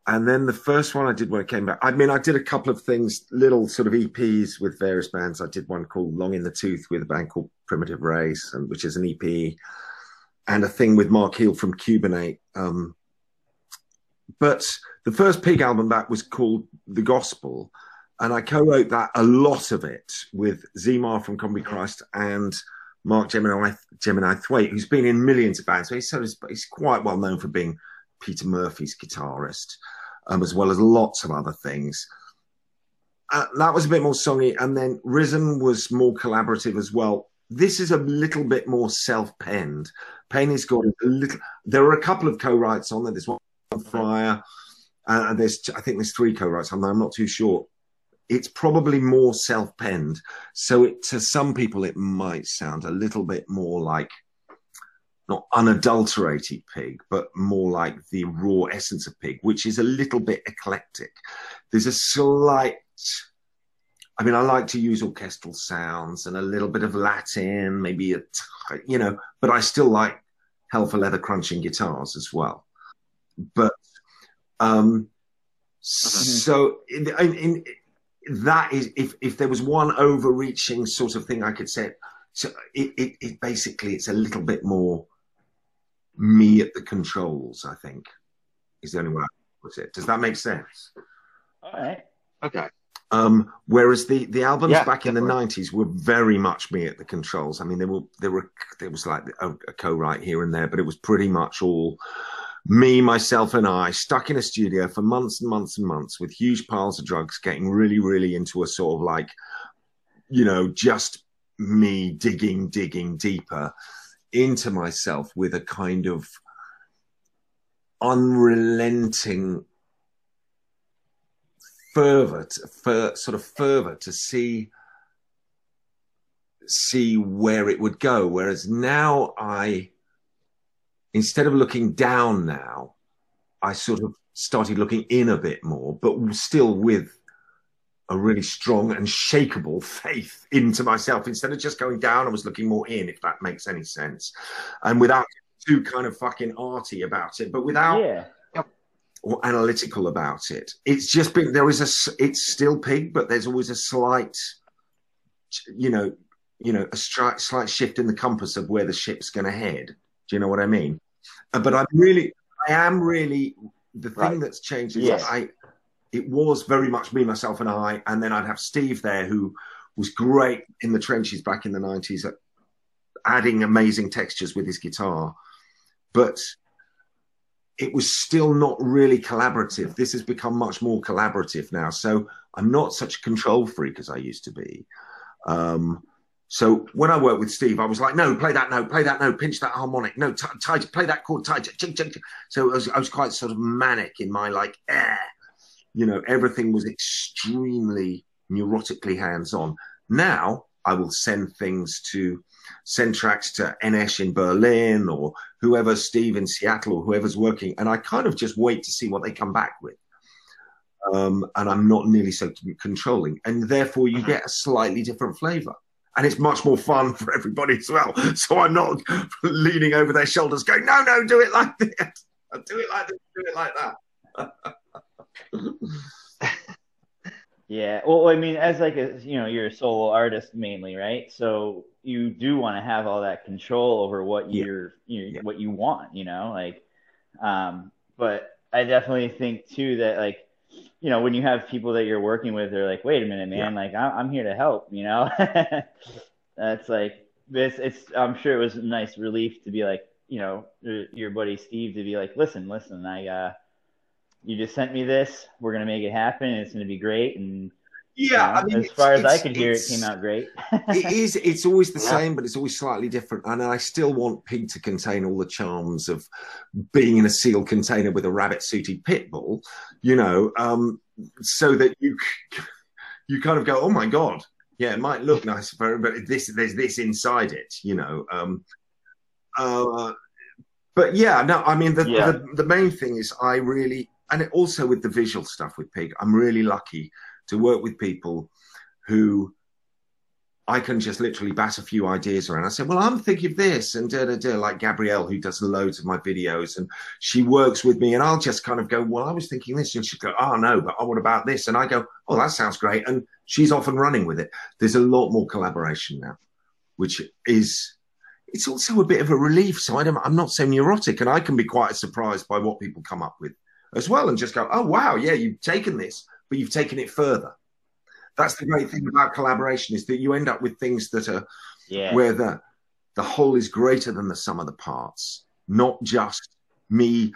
and then the first one I did when I came back. I mean, I did a couple of things, little sort of EPs with various bands. I did one called Long in the Tooth with a band called Primitive Race, and which is an EP, and a thing with Marc Heal from Cubanate. Um, but the first Pig album back was called The Gospel, and I co-wrote that a lot of it with Z. Marr from Combichrist and Mark Gemini Gemini Thwaite, who's been in millions of bands. So he's, he's quite well known for being Peter Murphy's guitarist, um, as well as lots of other things. Uh, that was a bit more songy, and then Risen was more collaborative as well. This is a little bit more self-penned. Pain has got a little. There are a couple of co-writes on there. There's one on Fire. Uh, there's, I think there's three co-writes. I'm, I'm not too sure. It's probably more self-penned, so it, to some people it might sound a little bit more like not unadulterated pig, but more like the raw essence of pig, which is a little bit eclectic. There's a slight. I mean, I like to use orchestral sounds and a little bit of Latin, maybe a, t- you know, but I still like hell for leather crunching guitars as well. But um, so in, in, in, that is if if there was one overreaching sort of thing I could say, so it, it, it basically it's a little bit more me at the controls. I think is the only way I put it. Does that make sense? All right. Okay. Um, whereas the the albums Yeah, back in the nineties were very much me at the controls. I mean, there were there were there was like a, a co-write here and there, but it was pretty much all me, myself, and I stuck in a studio for months and months and months with huge piles of drugs, getting really, really into a sort of like, you know, just me digging, digging deeper into myself with a kind of unrelenting fervor, to, fer, sort of fervor to see see where it would go. Whereas now I, instead of looking down now, I sort of started looking in a bit more, but still with a really strong and shakable (laughs) faith into myself. Instead of just going down, I was looking more in, if that makes any sense. And without too kind of fucking arty about it, but without Yeah. Or analytical about it. It's just been there is a it's still pig, but there's always a slight, you know, you know, a stri- slight shift in the compass of where the ship's going to head. Do you know what I mean? Uh, but I'm really, I am really the thing Right. that's changed is Yes. I it was very much me, myself, and I. And then I'd have Steve there, who was great in the trenches back in the 90s at adding amazing textures with his guitar. But it was still not really collaborative. This has become much more collaborative now. So I'm not such a control freak as I used to be. Um, so when I worked with Steve, I was like, no, play that note, play that note, pinch that harmonic, no, tight, play that chord tight. So I was, I was quite sort of manic in my like, eh, you know, everything was extremely neurotically hands on. Now I will send things to send tracks to En Esch in Berlin or whoever, Steve in Seattle or whoever's working, and I kind of just wait to see what they come back with. Um, and I'm not nearly so controlling, and therefore you get a slightly different flavor and it's much more fun (laughs) for everybody as well. So I'm not (laughs) leaning over their shoulders going, no, no, do it like this. (laughs) Do it like this, do it like that. Yeah. Well, I mean, as like a, you know, you're a solo artist mainly, right? So you do want to have all that control over what Yeah. you're, you Yeah. what you want, you know, like, um, but I definitely think too that like, you know, when you have people that you're working with, they're like, wait a minute, man, like I'm, I'm here to help, you know, (laughs) that's like this. It's, I'm sure it was a nice relief to be like, you know, your buddy Steve to be like, listen, listen, I, uh, you just sent me this. We're gonna make it happen. It's gonna be great. And you Yeah, know, I mean, as far as I could hear, it came out great. (laughs) it is. It's always the same, but it's always slightly different. And I still want Pig to contain all the charms of being in a sealed container with a rabbit-suited pit bull, you know, um, so that you (laughs) you kind of go, oh my god, yeah, it might look nice, but this there's this inside it, you know. Um, uh, but yeah, no, I mean the, Yeah. the the main thing is I really, and also with the visual stuff with Pig, I'm really lucky to work with people who I can just literally bat a few ideas around. I say, well, I'm thinking of this and da da da, like Gabrielle, who does loads of my videos, and she works with me, and I'll just kind of go, well, I was thinking this, and she'd go, oh no, but oh, what about this? And I go, oh, that sounds great, and she's off and running with it. There's a lot more collaboration now, which is. It's also a bit of a relief. So I'm not so neurotic, and I can be quite surprised by what people come up with as well, and just go, "Oh wow, yeah, you've taken this, but you've taken it further." That's the great thing about collaboration is that you end up with things that are yeah. where the the whole is greater than the sum of the parts, not just me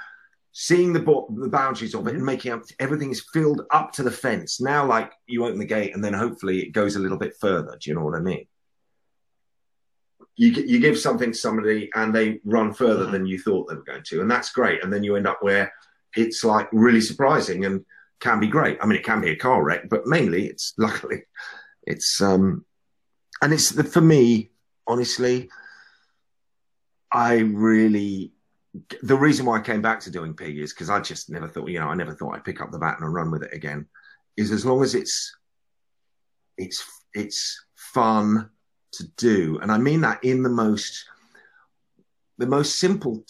seeing the bo- the boundaries of it mm-hmm. and making up everything is filled up to the fence. Now, like you open the gate and then hopefully it goes a little bit further. Do you know what I mean? You you give something to somebody and they run further mm-hmm. than you thought they were going to, and that's great. And then you end up where it's like really surprising and can be great. I mean, it can be a car wreck, but mainly it's (laughs) luckily it's um and it's the, for me honestly i really the reason why i came back to doing pig is because i just never thought you know i never thought i'd pick up the baton and run with it again is as long as it's it's it's fun to do and i mean that in the most the most simple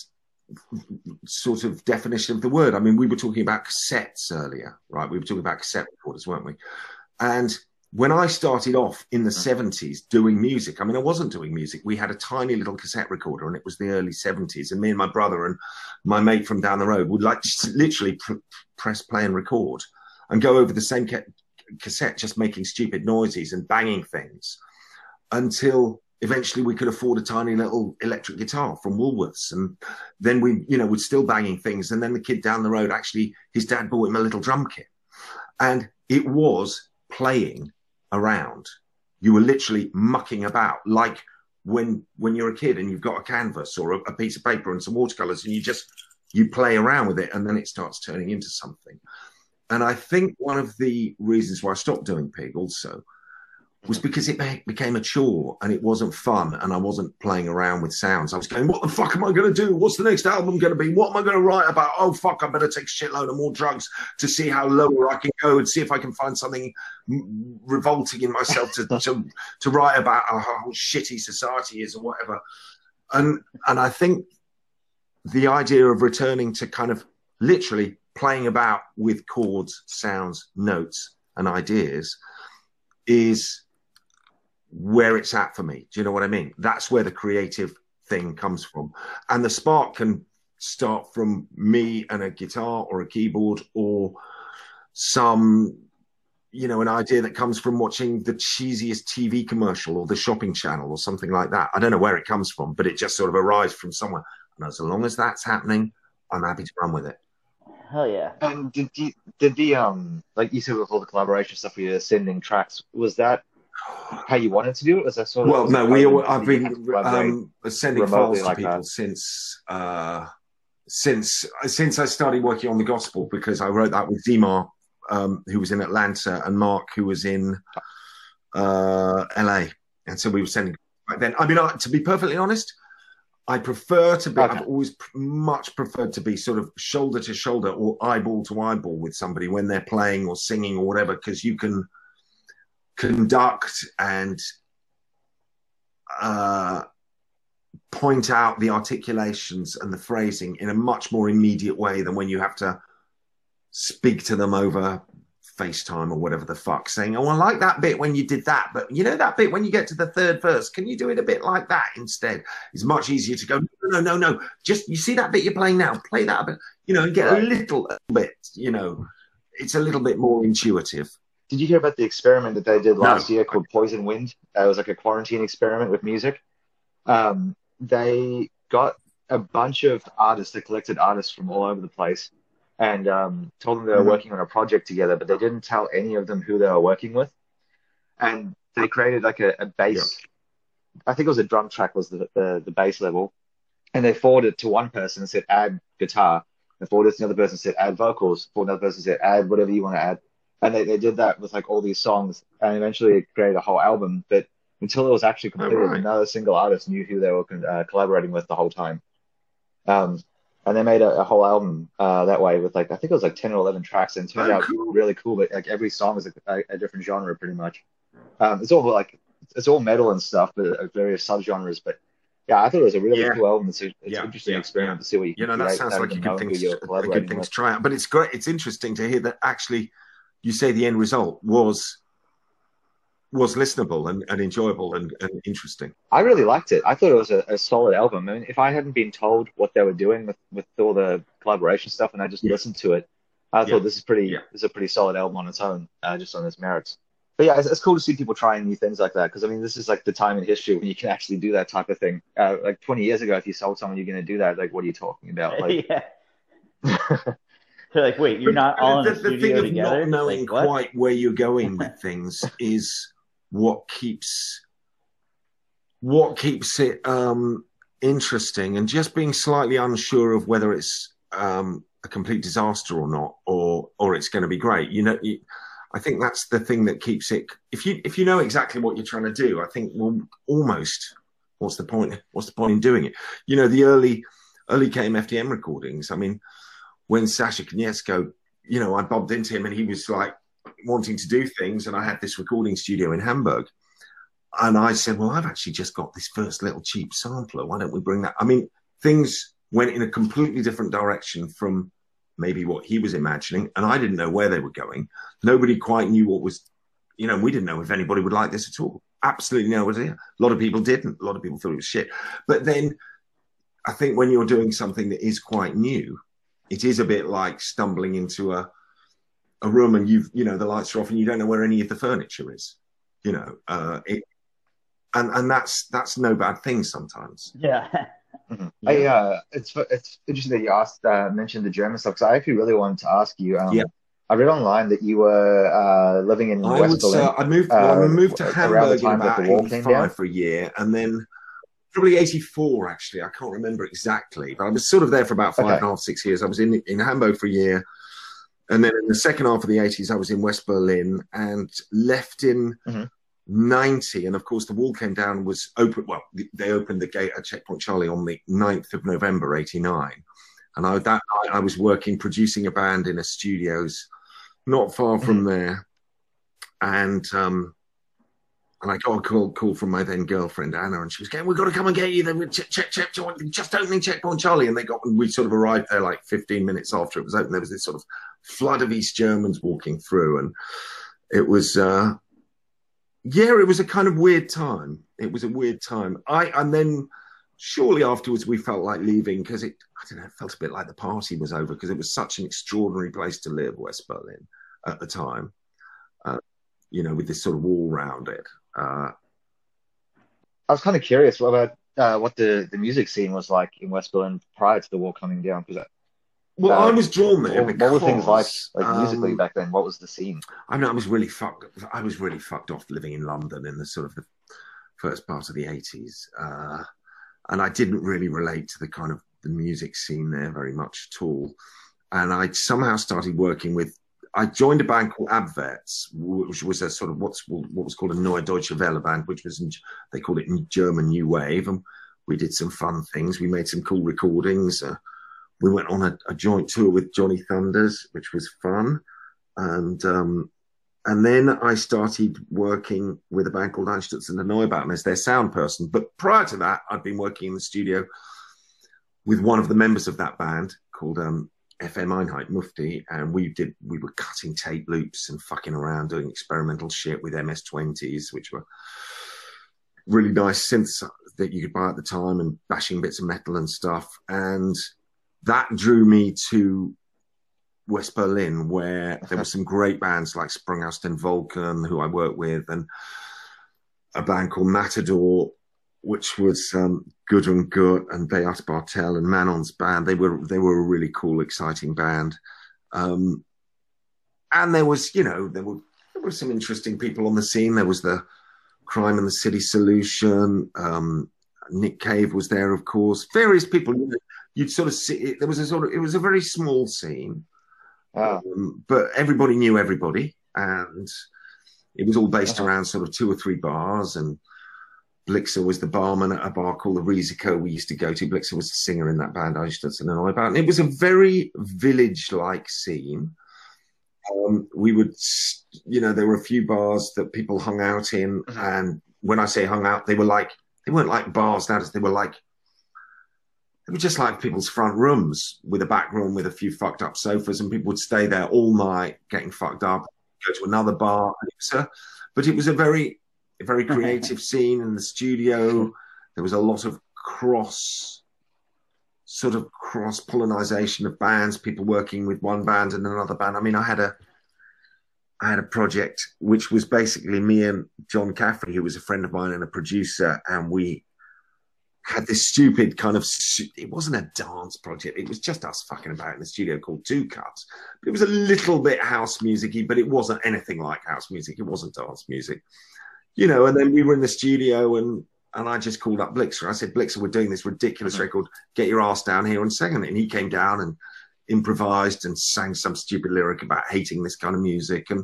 sort of definition of the word i mean we were talking about cassettes earlier right we were talking about cassette recorders weren't we and when I started off in the mm-hmm. 70s doing music, I mean, I wasn't doing music. We had a tiny little cassette recorder and it was the early 70s. And me and my brother and my mate from down the road would like just literally pr- press play and record and go over the same ca- cassette, just making stupid noises and banging things until eventually we could afford a tiny little electric guitar from Woolworths. And then we, you know, we're still banging things. And then the kid down the road, actually, his dad bought him a little drum kit. And it was playing around. You were literally mucking about, like when when you're a kid and you've got a canvas or a, a piece of paper and some watercolors, and you just you play around with it, and then it starts turning into something. And I think one of the reasons why I stopped doing pig also was because it be- became a chore and it wasn't fun and I wasn't playing around with sounds. I was going, what the fuck am I going to do? What's the next album going to be? What am I going to write about? Oh, fuck, I better take a shitload of more drugs to see how lower I can go and see if I can find something revolting in myself to, to, (laughs) to write about how how shitty society is or whatever. And, and I think the idea of returning to kind of literally playing about with chords, sounds, notes, and ideas is where it's at for me. Do you know what I mean? That's where the creative thing comes from. And the spark can start from me and a guitar or a keyboard or some you know, an idea that comes from watching the cheesiest TV commercial or the shopping channel or something like that. I don't know where it comes from, but it just sort of arrives from somewhere. And as long as that's happening, I'm happy to run with it. Hell yeah. And did the, did the um like you said with all the collaboration stuff where you're sending tracks, was that how you wanted to do it? Was that sort of well? No, we. All, I've been um, sending files to like people that? since uh, since since I started working on the gospel because I wrote that with Z. Marr, um, who was in Atlanta, and Mark, who was in uh, LA, and so we were sending back then. I mean, I, to be perfectly honest, I prefer to be. Okay. I've always pr- much preferred to be sort of shoulder to shoulder or eyeball to eyeball with somebody when they're playing or singing or whatever, because you can conduct and uh, point out the articulations and the phrasing in a much more immediate way than when you have to speak to them over FaceTime or whatever the fuck, saying, "Oh, I like that bit when you did that, but you know that bit when you get to the third verse, can you do it a bit like that instead?" It's much easier to go, "No, no, no, no. Just you see that bit you're playing now, play that a bit, you know, and get a little bit, you know, it's a little bit more intuitive." Did you hear about the experiment that they did No. last year called Poison Wind? It was like a quarantine experiment with music. Um, they got a bunch of artists, they collected artists from all over the place, and um, told them they were Mhm. working on a project together, but they didn't tell any of them who they were working with. And they created like a, a bass. I think it was a drum track was the, the the bass level, and they forwarded it to one person and said add guitar. And forwarded it to another person and said add vocals. Forwarded another person said add whatever you want to add and they, they did that with like all these songs and eventually it created a whole album but until it was actually completed right. another single artist knew who they were uh, collaborating with the whole time um, and they made a, a whole album uh, that way with like i think it was like 10 or 11 tracks and it turned Oh, out cool. really cool but like every song is a, a, different genre pretty much um, it's all like it's all metal and stuff but uh, various subgenres but yeah i thought it was a really Yeah. cool album it's, a, it's Yeah, an interesting yeah, experiment to see what you You know, that sounds like a good thing, good thing to try out. But it's great. It's interesting to hear that actually, you say the end result was was listenable and, and enjoyable and, and interesting. I really liked it. I thought it was a, a solid album. I mean, if I hadn't been told what they were doing with, with all the collaboration stuff and I just Yeah. listened to it, I Yeah. thought this is pretty. Yeah. This is a pretty solid album on its own, uh, just on its merits. But yeah, it's, it's cool to see people trying new things like that because I mean, this is like the time in history when you can actually do that type of thing. Uh, like 20 years ago, if you told someone you're going to do that, like, what are you talking about? (laughs) Like, yeah. (laughs) They're like, wait, you're not all in the, a the thing studio of together? not knowing Like, what? quite where you're going (laughs) with things is what keeps what keeps it um, interesting, and just being slightly unsure of whether it's um, a complete disaster or not, or or it's going to be great. You know, you, I think that's the thing that keeps it. If you if you know exactly what you're trying to do, I think well, almost what's the point? What's the point in doing it? You know, the early early KMFDM recordings. I mean, when Sascha Konietzko, you know, I bumped into him and he was like wanting to do things, and I had this recording studio in Hamburg. And I said, Well, I've actually just got this first little cheap sampler. Why don't we bring that? I mean, things went in a completely different direction from maybe what he was imagining, and I didn't know where they were going. Nobody quite knew what was, you know, we didn't know if anybody would like this at all. Absolutely no idea. A lot of people didn't. A lot of people thought it was shit. But then I think when you're doing something that is quite new, it is a bit like stumbling into a a room and you've you know the lights are off and you don't know where any of the furniture is. You know, uh, it, and and that's that's no bad thing sometimes. Yeah. (laughs) Mhm. I, uh, it's it's interesting that you asked uh, mentioned the German stuff because I actually really wanted to ask you. Um, Yeah. I read online that you were uh, living in I West would say Berlin. I moved. well, I uh, moved to around the Hamburg in time that about the wall came down? '85 for a year, and then probably '84 actually. I can't remember exactly, but I was sort of there for about five Okay. and a half, six years. I was in in Hamburg for a year, and then in the second half of the '80s, I was in West Berlin and left in Mhm. '90. And of course, the wall came down. Was open. Well, they opened the gate at Checkpoint Charlie on the 9th of November '89, and I, that night I was working producing a band in a studios not far from there, and um, and I got a call call from my then girlfriend Anna, and she was going, "We've got to come and get you." Then we check check check just opening checkpoint Charlie, and they got we sort of arrived there like 15 minutes after it was open. There was this sort of flood of East Germans walking through, and it was uh, yeah, it was a kind of weird time. It was a weird time. I and then shortly afterwards we felt like leaving because it I don't know, it felt a bit like the party was over because it was such an extraordinary place to live, West Berlin. at the time. Uh, you know, with this sort of wall around it. Uh, I was kind of curious what about uh, what the, the music scene was like in West Berlin prior to the wall coming down. Because well, I was drawn there. what, because, what were things like, like musically um, back then? What was the scene? I mean, I was really fucked. I was really fucked off living in London in the sort of the first part of the eighties, uh, and I didn't really relate to the kind of the music scene there very much at all. And I somehow started working with. I joined a band called Abwärts, which was a sort of what's what was called a Neue Deutsche Welle band, which was in, they called it German New Wave, and we did some fun things. We made some cool recordings. Uh, we went on a, a joint tour with Johnny Thunders, which was fun, and um, and then I started working with a band called Einstürzende Neubauten as their sound person. But prior to that, I'd been working in the studio with one of the members of that band called um, FM Einheit Mufti, and we did we were cutting tape loops and fucking around doing experimental shit with MS20s, which were really nice synths that you could buy at the time, and bashing bits of metal and stuff. And that drew me to West Berlin, where there were (laughs) some great bands like Sprung aus den Wolken, who I worked with, and a band called Matador, which was um, Gudrun Gut and Beate Bartel and Manon's band. They were they were a really cool, exciting band. Um, and there was, you know, there were there were some interesting people on the scene. There was the Crime and the City Solution. Um, Nick Cave was there, of course. Various people. You'd sort of see. It, there was a sort of. It was a very small scene, Oh, um, but everybody knew everybody, and it was all based Uh-huh. around sort of two or three bars. And Blixa was the barman at a bar called the Risiko we used to go to. Blixa was the singer in that band I used to know about. And it was a very village-like scene. Um, we would, you know, there were a few bars that people hung out in, Mhm. and when I say hung out, they were like they weren't like bars nowadays. They were like they were just like people's front rooms with a back room with a few fucked up sofas, and people would stay there all night getting fucked up, go to another bar. And it was a, but it was a very, a very (laughs) creative scene in the studio. There was a lot of cross, sort of cross pollination of bands, people working with one band and another band. I mean, I had a, I had a project which was basically me and John Caffery, who was a friend of mine and a producer, and we had this stupid kind of it wasn't a dance project it was just us fucking about in the studio called two cuts it was a little bit house musicy but it wasn't anything like house music it wasn't dance music you know and then we were in the studio and and I just called up Blixa I said Blixa we're doing this ridiculous record get your ass down here and sing it and he came down and improvised and sang some stupid lyric about hating this kind of music and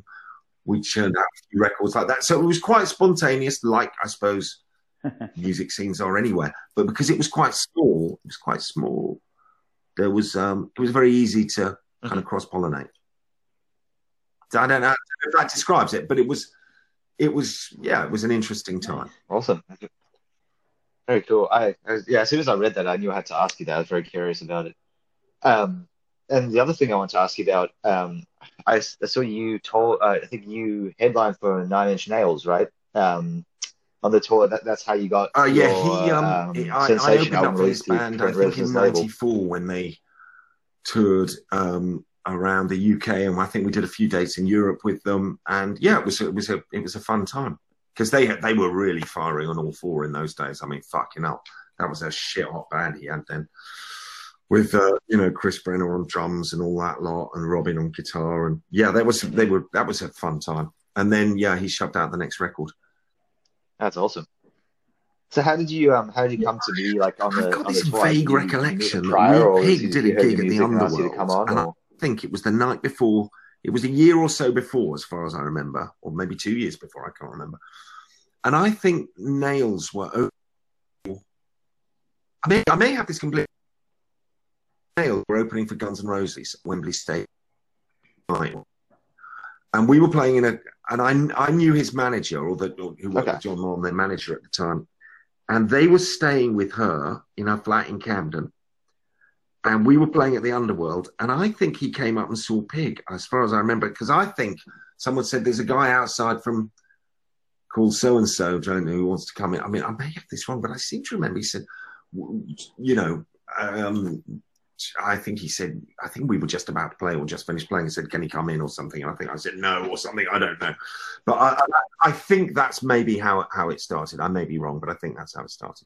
we churned out a few records like that so it was quite spontaneous like I suppose (laughs) music scenes are anywhere. But because it was quite small, it was quite small. There was um, it was very easy to kind of cross pollinate. I don't know if that describes it, but it was, it was, yeah, it was an interesting time. awesome. Very cool. I, I was- yeah, as soon as I read that, I knew I had to ask you that. I was very curious about it. Um, and the other thing I want to ask you about, um, I, I saw you told, uh, I think you headlined for Nine Inch Nails, right? Um, on the tour. That, that's how you got Oh yeah, your, he um, um, he- I, I opened up for to band. I think in '94 when they toured um around the UK, and I think we did a few dates in Europe with them. And yeah, it was it was a it was a fun time because they had, they were really firing on all four in those days. I mean, fucking hell, that was a shit hot band he had then. With uh, you know Chris Vrenna on drums and all that lot, and Robin on guitar, and yeah, that was they were that was a fun time. And then yeah, he shoved out the next record. That's awesome. So how did you um how did you come to be like on the I've got this vague recollection that Pig did a gig at the music and asked you to come on, Underworld, and I think it was the night before. It was a year or so before, as far as I remember, or maybe two years before. I can't remember. And I think Nails were. I may, I may have this complete. Nails were opening for Guns N' Roses at Wembley Stadium, and we were playing in a. And I, I knew his manager, or the or who worked Okay. with John Malm, their manager at the time, and they were staying with her in her flat in Camden and we were playing at the Underworld, and I think he came up and saw Pig, as far as I remember, because I think someone said there's a guy outside from called so and so, don't know who wants to come in. I mean, I may have this wrong, but I seem to remember he said, you know, um, I think he said, I think we were just about to play or just finished playing. He said, "Can he come in or something?" And I think I said no or something. I don't know, but I, I, I think that's maybe how how it started. I may be wrong, but I think that's how it started.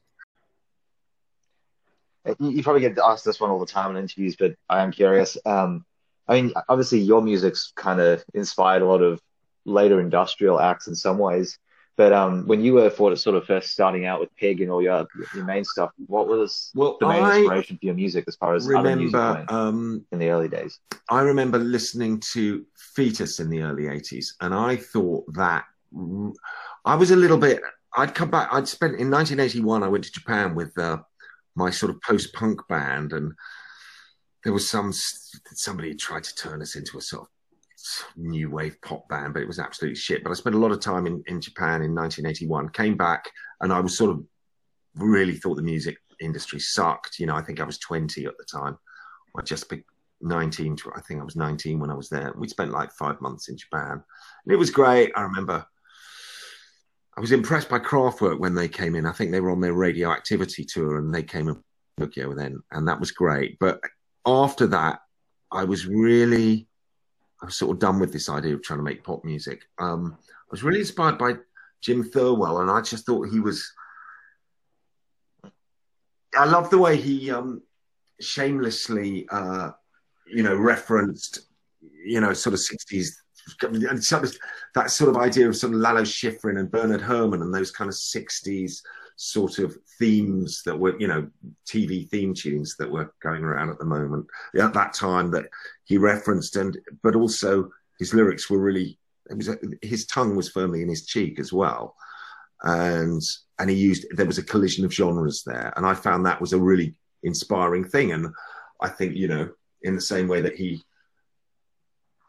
You, probably get asked this one all the time in interviews, but I am curious. Um, I mean, obviously, your music's kind of inspired a lot of later industrial acts in some ways. But um, when you were for sort of first starting out with Pig and all your your main stuff, what was Well, the main I inspiration for your music as far as other music remember went um, in the early days? I remember listening to Foetus in the early 80s, and I thought that I was a little bit. I'd come back, I'd spent in 1981, I went to Japan with uh, my sort of post punk band, and there was some somebody tried to turn us into a sort of new wave pop band, but it was absolutely shit. But I spent a lot of time in, in Japan in 1981, came back, and I was sort of really thought the music industry sucked. You know, I think I was 20 at the time. I just picked 19 I think I was 19 when I was there. We spent like five months in Japan and it was great. I remember I was impressed by Kraftwerk when they came in. I think they were on their radioactivity tour and they came in Tokyo then, and that was great. But after that, I was really, I was sort of done with this idea of trying to make pop music. Um, I was really inspired by Jim Thirlwell, and I just thought he was. I love the way he um, shamelessly, uh, you know, referenced, you know, sort of sixties and that sort of idea of of Lalo Schifrin and Bernard Herrmann and those kind of 60s sort of themes that were, you know, TV theme tunes that were going around at the moment at that time that he referenced. And, but also his lyrics were really, was, his tongue was firmly in his cheek as well. And, and he used, there was a collision of genres there. And I found that was a really inspiring thing. And I think, you know, in the same way that he,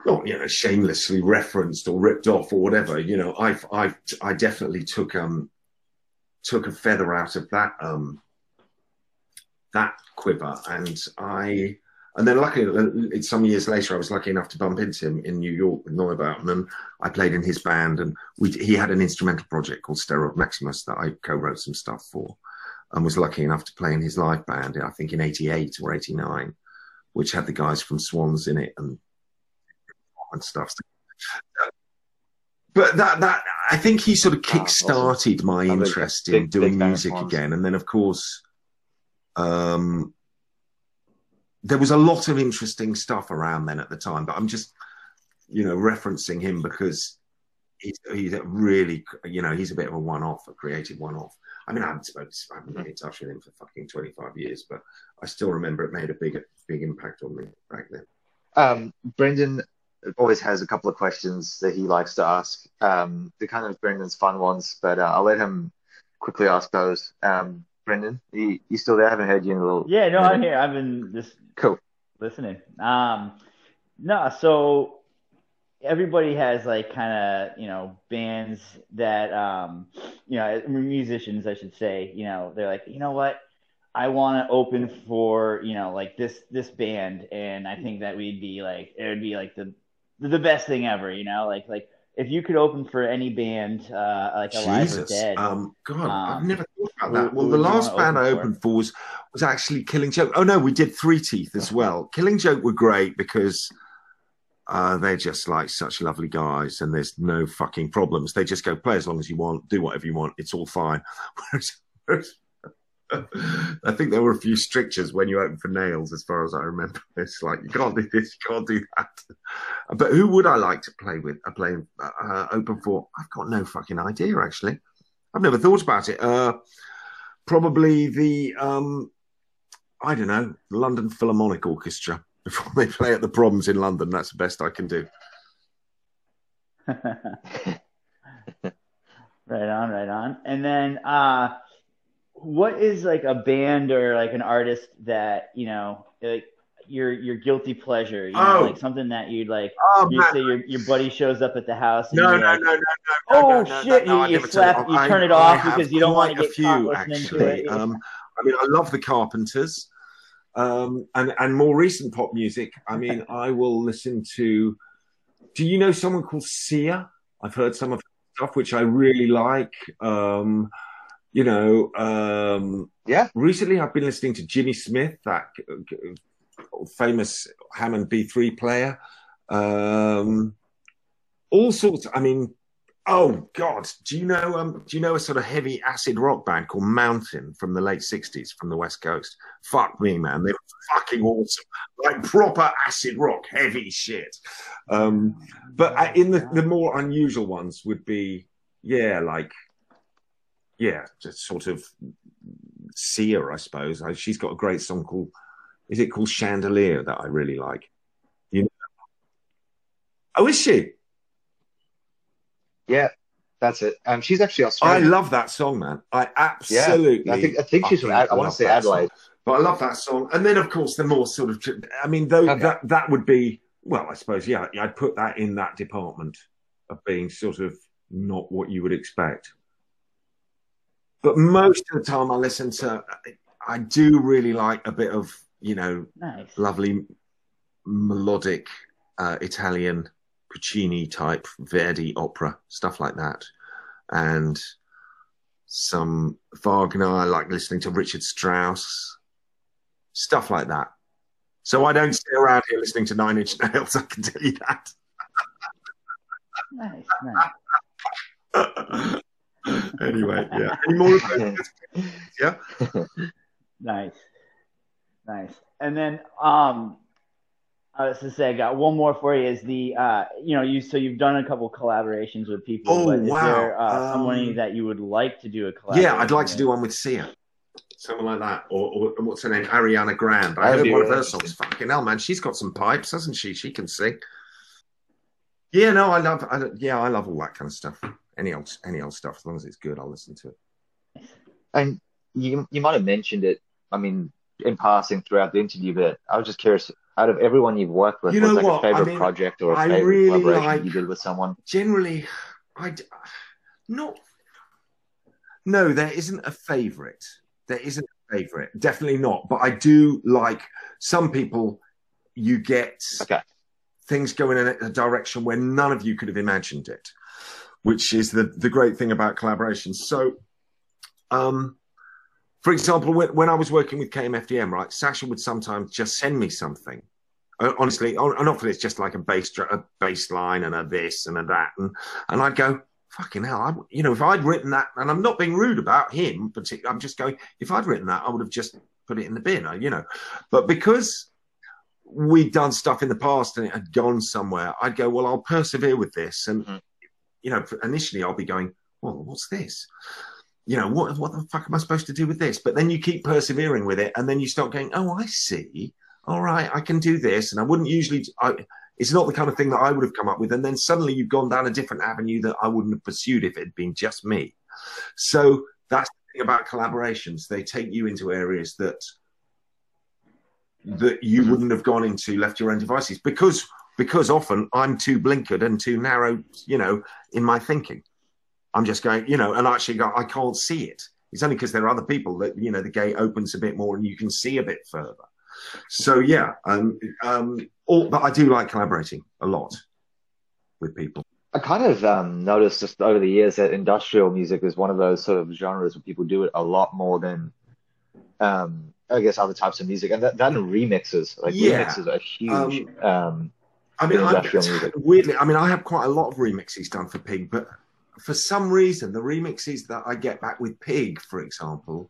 not you know shamelessly referenced or ripped off or whatever you know i've i've i definitely took um took a feather out of that um that quiver. And i and then luckily some years later i was lucky enough to bump into him in new york with neubauten and i played in his band and we he had an instrumental project called steroid maximus that i co-wrote some stuff for and was lucky enough to play in his live band i think in 88 or 89 which had the guys from swans in it and and stuff. But that that I think he sort of kick-started my interest big- in doing big music Swans. again, and then of course, um, there was a lot of interesting stuff around then at the time. But I'm just, you know, referencing him because he's he's a really, you know, he's a bit of a one-off, a creative one-off. I mean, I haven't spoken, I haven't been in touch with him for fucking 25 years, but I still remember it made a big, big impact on me back then. Um, Brendan always has a couple of questions that he likes to ask. Um, they're kind of Brendan's fun ones, but uh, I'll let him quickly ask those. Um, Brendan, you, you still there? I haven't heard you in a little. Yeah, no, I'm here. I've been just Cool. listening. Um, no, so everybody has like kind of you know bands that um, you know musicians, I should say. You know, they're like, you know what, I want to open for you know like this this band, and I think that we'd be like it would be like the the best thing ever. You know, like like if you could open for any band uh, like Alive or Jesus. Dead. Um, God, I've Um, never thought about that. who Well, the last band I opened for was, was actually Killing Joke. Oh, no, we did Three Teeth as well. Killing Joke were great because uh, they're just like such lovely guys and there's no fucking problems. They just go play as long as you want, do whatever you want. It's all fine. (laughs) Whereas, whereas I think there were a few strictures when you opened for Nails, as far as I remember. (laughs) It's like you can't do this, you can't do that. But who would I like to play with? Uh, play uh, open for? I've got no fucking idea. Actually, I've never thought about it. Uh, probably the um, I don't know, London Philharmonic Orchestra (laughs) before they play at the Proms in London. That's the best I can do. (laughs) Right on, right on. And then uh what is like a band or like an artist that, you know, like your your guilty pleasure, you know, Oh. like something that you'd like Oh you say your your buddy shows up at the house and no, no, like, no, no, no. Oh, no, no, shit, no, you- you slap- turn it you off. turn it I- off I because you don't quite a get caught few, to actually. it. Um, I mean, I love the Carpenters, um, and and more recent pop music. I mean, I will listen to. Do you know someone called Sia? I've heard some of her stuff which I really like. Um, you know, um, Yeah. recently I've been listening to Jimmy Smith, that famous Hammond B3 player. Um, all sorts. I mean, oh God, do you know? Um, do you know a sort of heavy acid rock band called Mountain from the late '60s from the West Coast? Fuck me, man, they were fucking awesome, like proper acid rock, heavy shit. Um, but uh, in the the more unusual ones would be, yeah, like, yeah, just sort of Sia, I suppose. She's got a great song called, is it called Chandelier that I really like. You know? Oh, is she? Yeah, that's it. Um, she's actually Australian. I love that song, man. I absolutely. Yeah, I think I think she's from. I want to say Adelaide, song. but I love that song. And then, of course, the more sort of. I mean, though okay. that that would be well, I suppose, yeah, I'd put that in that department of being sort of not what you would expect. But most of the time, I listen to. I do really like a bit of you know nice. lovely melodic uh, Italian Puccini type Verdi opera, stuff like that. And some Wagner, I like listening to Richard Strauss, stuff like that. So I don't stay around here listening to Nine Inch Nails, (laughs) I can tell you that. nice, nice. (laughs) (laughs) anyway, yeah. Any more (laughs) Yeah. (laughs) Nice. Nice. And then um I was to say, I got one more for you. Is the uh, you know you so you've done a couple collaborations with people. Oh but is wow! There, uh, um, somebody that you would like to do a collaboration? Yeah, I'd like with? to do one with Sia, something like that, or, or what's her name, Ariana Grande. I heard one of her songs. Fucking hell, man, she's got some pipes, hasn't she? She can sing. Yeah, no, I love. I, yeah, I love all that kind of stuff. Any old, any old stuff, as long as it's good, I'll listen to it. And you, you might have mentioned it. I mean, in passing throughout the interview, but I was just curious out of everyone you've worked with, You what's like what? a favorite I mean, project or a I favorite really collaboration like- you did with someone? Generally, I not. No, there isn't a favorite. There isn't a favorite. Definitely not. But I do like some people. You get Okay. things going in a direction where none of you could have imagined it, which is the the great thing about collaborations. So, um, for example, when, when I was working with KMFDM, right, Sascha would sometimes just send me something. Honestly, and often it's just like a bass, a bass line and a this and a that, and and I'd go, fucking hell, I, you know, if I'd written that, and I'm not being rude about him, particularly, I'm just going, if I'd written that, I would have just put it in the bin, you know, but because we'd done stuff in the past and it had gone somewhere, I'd go, well, I'll persevere with this, and Mhm. You know, initially I'll be going, well, what's this? You know, what what the fuck am I supposed to do with this? But then you keep persevering with it, and then you start going, oh, I see. All right, I can do this, and I wouldn't usually. I, it's not the kind of thing that I would have come up with, and then suddenly you've gone down a different avenue that I wouldn't have pursued if it had been just me. So that's the thing about collaborations; they take you into areas that that you Mhm. wouldn't have gone into left your own devices because because often I'm too blinkered and too narrow, you know, in my thinking. I'm just going, you know, and actually go, I can't see it. It's only because there are other people that you know the gate opens a bit more and you can see a bit further. So yeah, um, um, all, but I do like collaborating a lot with people. I kind of um, noticed just over the years that industrial music is one of those sort of genres where people do it a lot more than, um, I guess, other types of music, and that, that and remixes, like Yeah. remixes are huge. Um, I mean, I, weirdly, I mean, I have quite a lot of remixes done for Pig, but for some reason, the remixes that I get back with Pig, for example,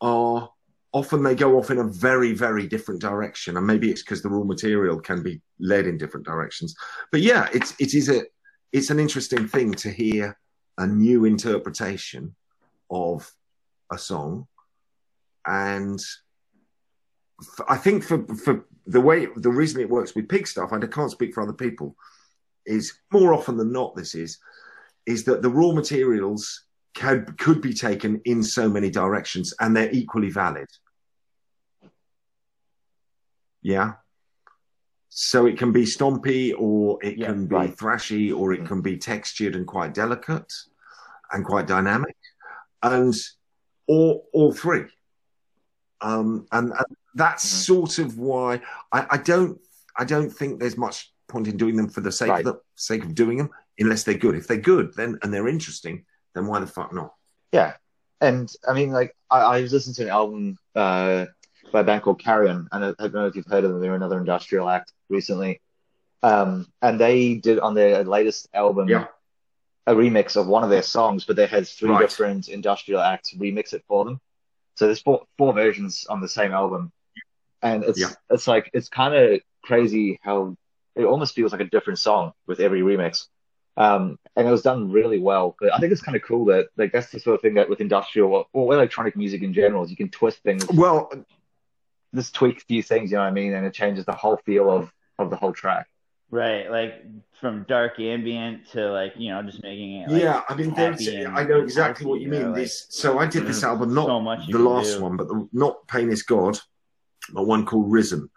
are often they go off in a very, very different direction, and maybe it's because the raw material can be led in different directions. But yeah, it's it is a it's an interesting thing to hear a new interpretation of a song, and f- I think for for the way the reason it works with pig stuff, and I can't speak for other people, is more often than not this is is that the raw materials could could be taken in so many directions, and they're equally valid. Yeah. So it can be stompy, or it Yeah, can be right. thrashy, or it Mhm. can be textured and quite delicate, and quite dynamic, and or all three. Um, and, and that's Mhm. sort of why I, I don't I don't think there's much point in doing them for the sake Right. of the sake of doing them, unless they're good. If they're good, then and they're interesting, then why the fuck not? yeah, and I mean, like I, I was listening to an album uh, by a band called Carrion, and I, I don't know if you've heard of them. They're another industrial act recently, um, and they did on their latest album Yeah. a remix of one of their songs, but they had three Right. different industrial acts remix it for them. So there's four four versions on the same album, and it's Yeah. it's like it's kind of crazy how it almost feels like a different song with every remix. Um, and it was done really well. But I think it's kind of cool that like that's the sort of thing that with industrial or, or electronic music in general is you can twist things, Well, just tweak a few things, you know what I mean, and it changes the whole feel of of the whole track. Right, like from dark ambient to like you know just making it. Like, yeah, I mean, there's, I know exactly what you you know, mean. like- this, so I did this mm, album, not so much the last do. one, but the, not Pain is God, but one called Risen.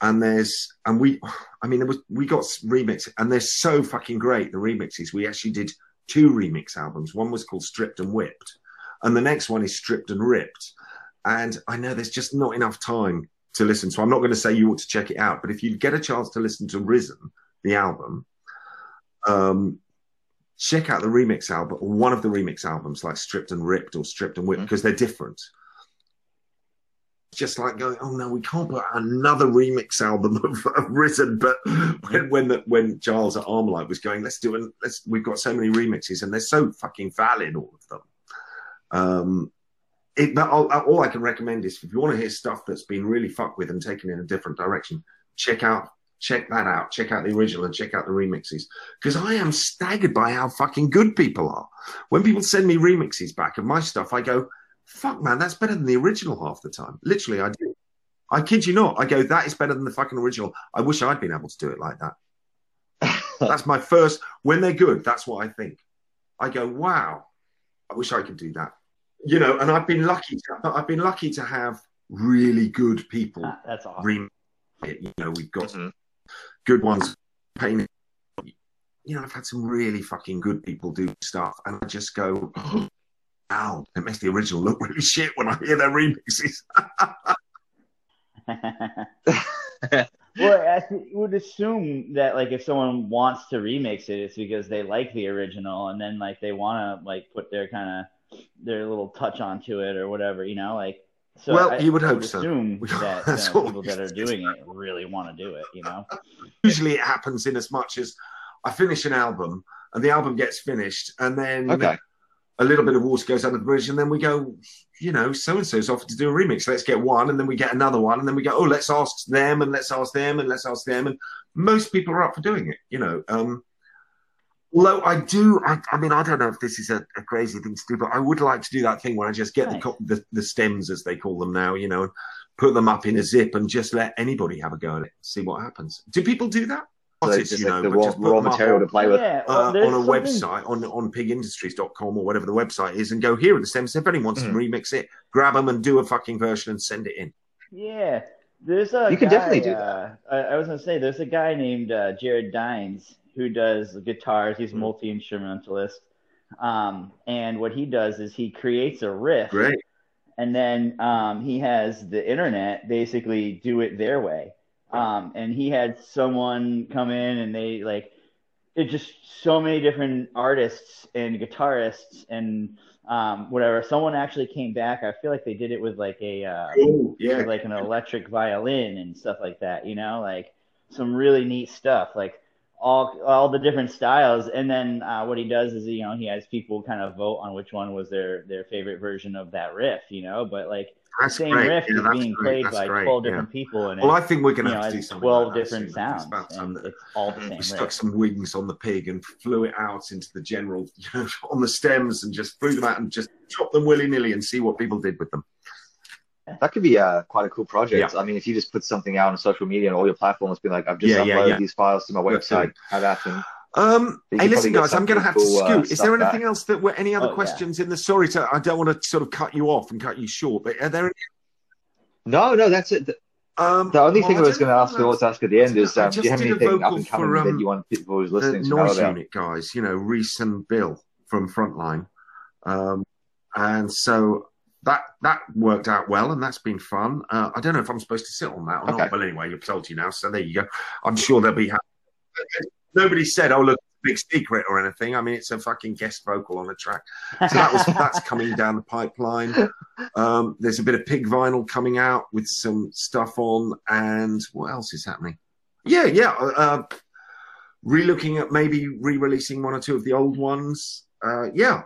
And there's, and we, I mean, there was, we got remix, and they're so fucking great. The remixes. We actually did two remix albums. One was called Stripped and Whipped, and the next one is Stripped and Ripped. And I know there's just not enough time to listen, so I'm not going to say you ought to check it out. But if you get a chance to listen to Risen, the album, um, check out the remix album or one of the remix albums, like Stripped and Ripped or Stripped and Whipped, because they're different. Just like going, oh no, we can't put another remix album (laughs) of, of Risen. But when when the, when Giles at Armalyte was going, let's do it. Let's we've got so many remixes and they're so fucking valid, all of them. Um, it, but all, uh, all I can recommend is if you want to hear stuff that's been really fucked with and taken in a different direction, check out check that out. Check out the original and check out the remixes because I am staggered by how fucking good people are. When people send me remixes back of my stuff, I go, "Fuck, man, that's better than the original half the time." Literally, I do. I kid you not. I go, "That is better than the fucking original." I wish I'd been able to do it like that. (laughs) That's my first. When they're good, that's what I think. I go, "Wow, I wish I could do that." You know, and I've been lucky. To, I've been lucky to have really good people Ah, That's awesome. remix it. You know, we've got Mhm. good ones. Pain. You know, I've had some really fucking good people do stuff, and I just go, (gasps) "Ow!" It makes the original look really shit when I hear their remixes. (laughs) (laughs) well, I th- would assume that like if someone wants to remix it, it's because they like the original, and then like they want to like put their kind of their little touch onto it or whatever, you know, like. So Well, I, you would I hope so. Assume (laughs) that you know, people that are doing it really want to do it, you know. (laughs) Usually, it happens in as much as I finish an album, and the album gets finished, and then Okay. a little bit of water goes under the bridge, and then we go, you know, so and so's offered to do a remix. Let's get one, and then we get another one, and then we go, oh, let's ask them, and let's ask them, and let's ask them, and most people are up for doing it, you know. Um, although I do, I, I mean, I don't know if this is a, a crazy thing to do, but I would like to do that thing where I just get the, the the stems, as they call them now, you know, and put them up in a zip and just let anybody have a go at it, see what happens. Do people do that? So Artists, it's just you like know, the raw, just put raw material on- to play with. Yeah, well, uh, on a something- website on on pigindustries.com or whatever the website is and go here are the stems if anyone wants Mhm. to remix it grab them and do a fucking version and send it in Yeah, there's a You could guy, definitely do uh, I, I was gonna say there's a guy named uh, Jared Dines who does guitars. He's a Mhm. multi instrumentalist, um, and what he does is he creates a riff, great and then um, he has the internet basically do it their way. Um, and he had someone come in and they like it just so many different artists and guitarists and um, whatever. Someone actually came back. I feel like they did it with like a uh, cool yeah like an electric violin and stuff like that. You know, like some really neat stuff. Like all all the different styles. And then uh, what he does is you know he has people kind of vote on which one was their their favorite version of that riff. You know, but like the that's same great riff yeah, is being great. played That's by great. twelve yeah. different people, and well I think we're going you to know have to do something twelve like different sounds, it's that it's all the we same stuck riff. some wings on the pig and flew it out into the general (laughs) you know, on the stems and just flew them out and just chopped them willy-nilly and see what people did with them That could be uh, quite a cool project. I mean, if you just put something out on social media and all your platforms, be like, I've just Yeah, yeah, uploaded yeah. these files to my website. it. Have that and Um, hey, listen, guys, I'm going to have to uh, scoot. Is there anything back. else that were any other Oh, yeah. questions in the? Sorry, to I don't want to sort of cut you off and cut you short, but are there? Any, no, no, that's it. The, um, the only well, thing I was going to ask, I always ask at the end is, um, do you have a anything up and coming for, um, that you want people who's the listening to know noise about? unit guys, you know, Rhys and Bill from Frontline, um, and so that that worked out well, and that's been fun. Uh, I don't know if I'm supposed to sit on that or Okay. not, but anyway, you've told you now, so there you go. I'm sure they'll be happy. Nobody said, "Oh, look, big secret or anything. I mean, it's a fucking guest vocal on a track. So that was (laughs) that's coming down the pipeline. Um, there's a bit of pig vinyl coming out with some stuff on, and what else is happening? Yeah, yeah. Uh, relooking at maybe re-releasing one or two of the old ones. Uh, yeah,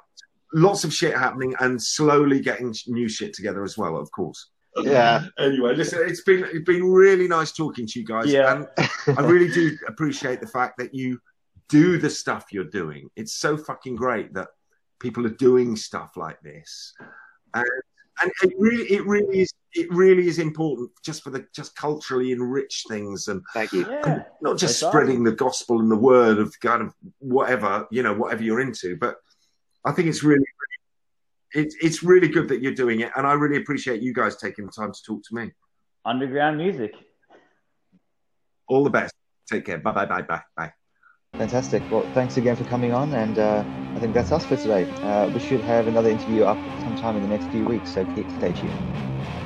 lots of shit happening, and slowly getting new shit together as well. Of course. Yeah. (laughs) Anyway, listen, it's been it's been really nice talking to you guys. Yeah. And I really do appreciate the fact that you do the stuff you're doing. It's so fucking great that people are doing stuff like this. And and it really it really is it really is important just for the just culturally enrich things and Thank you. Yeah. not just That's spreading the gospel and the word of kind of whatever, you know, whatever you're into. But I think it's really, really it's it's really good that you're doing it, and I really appreciate you guys taking the time to talk to me. Underground music. All the best. Take care. Bye bye bye bye bye. Fantastic. Well, thanks again for coming on, and uh, I think that's us for today. Uh, we should have another interview up sometime in the next few weeks, so keep stay tuned.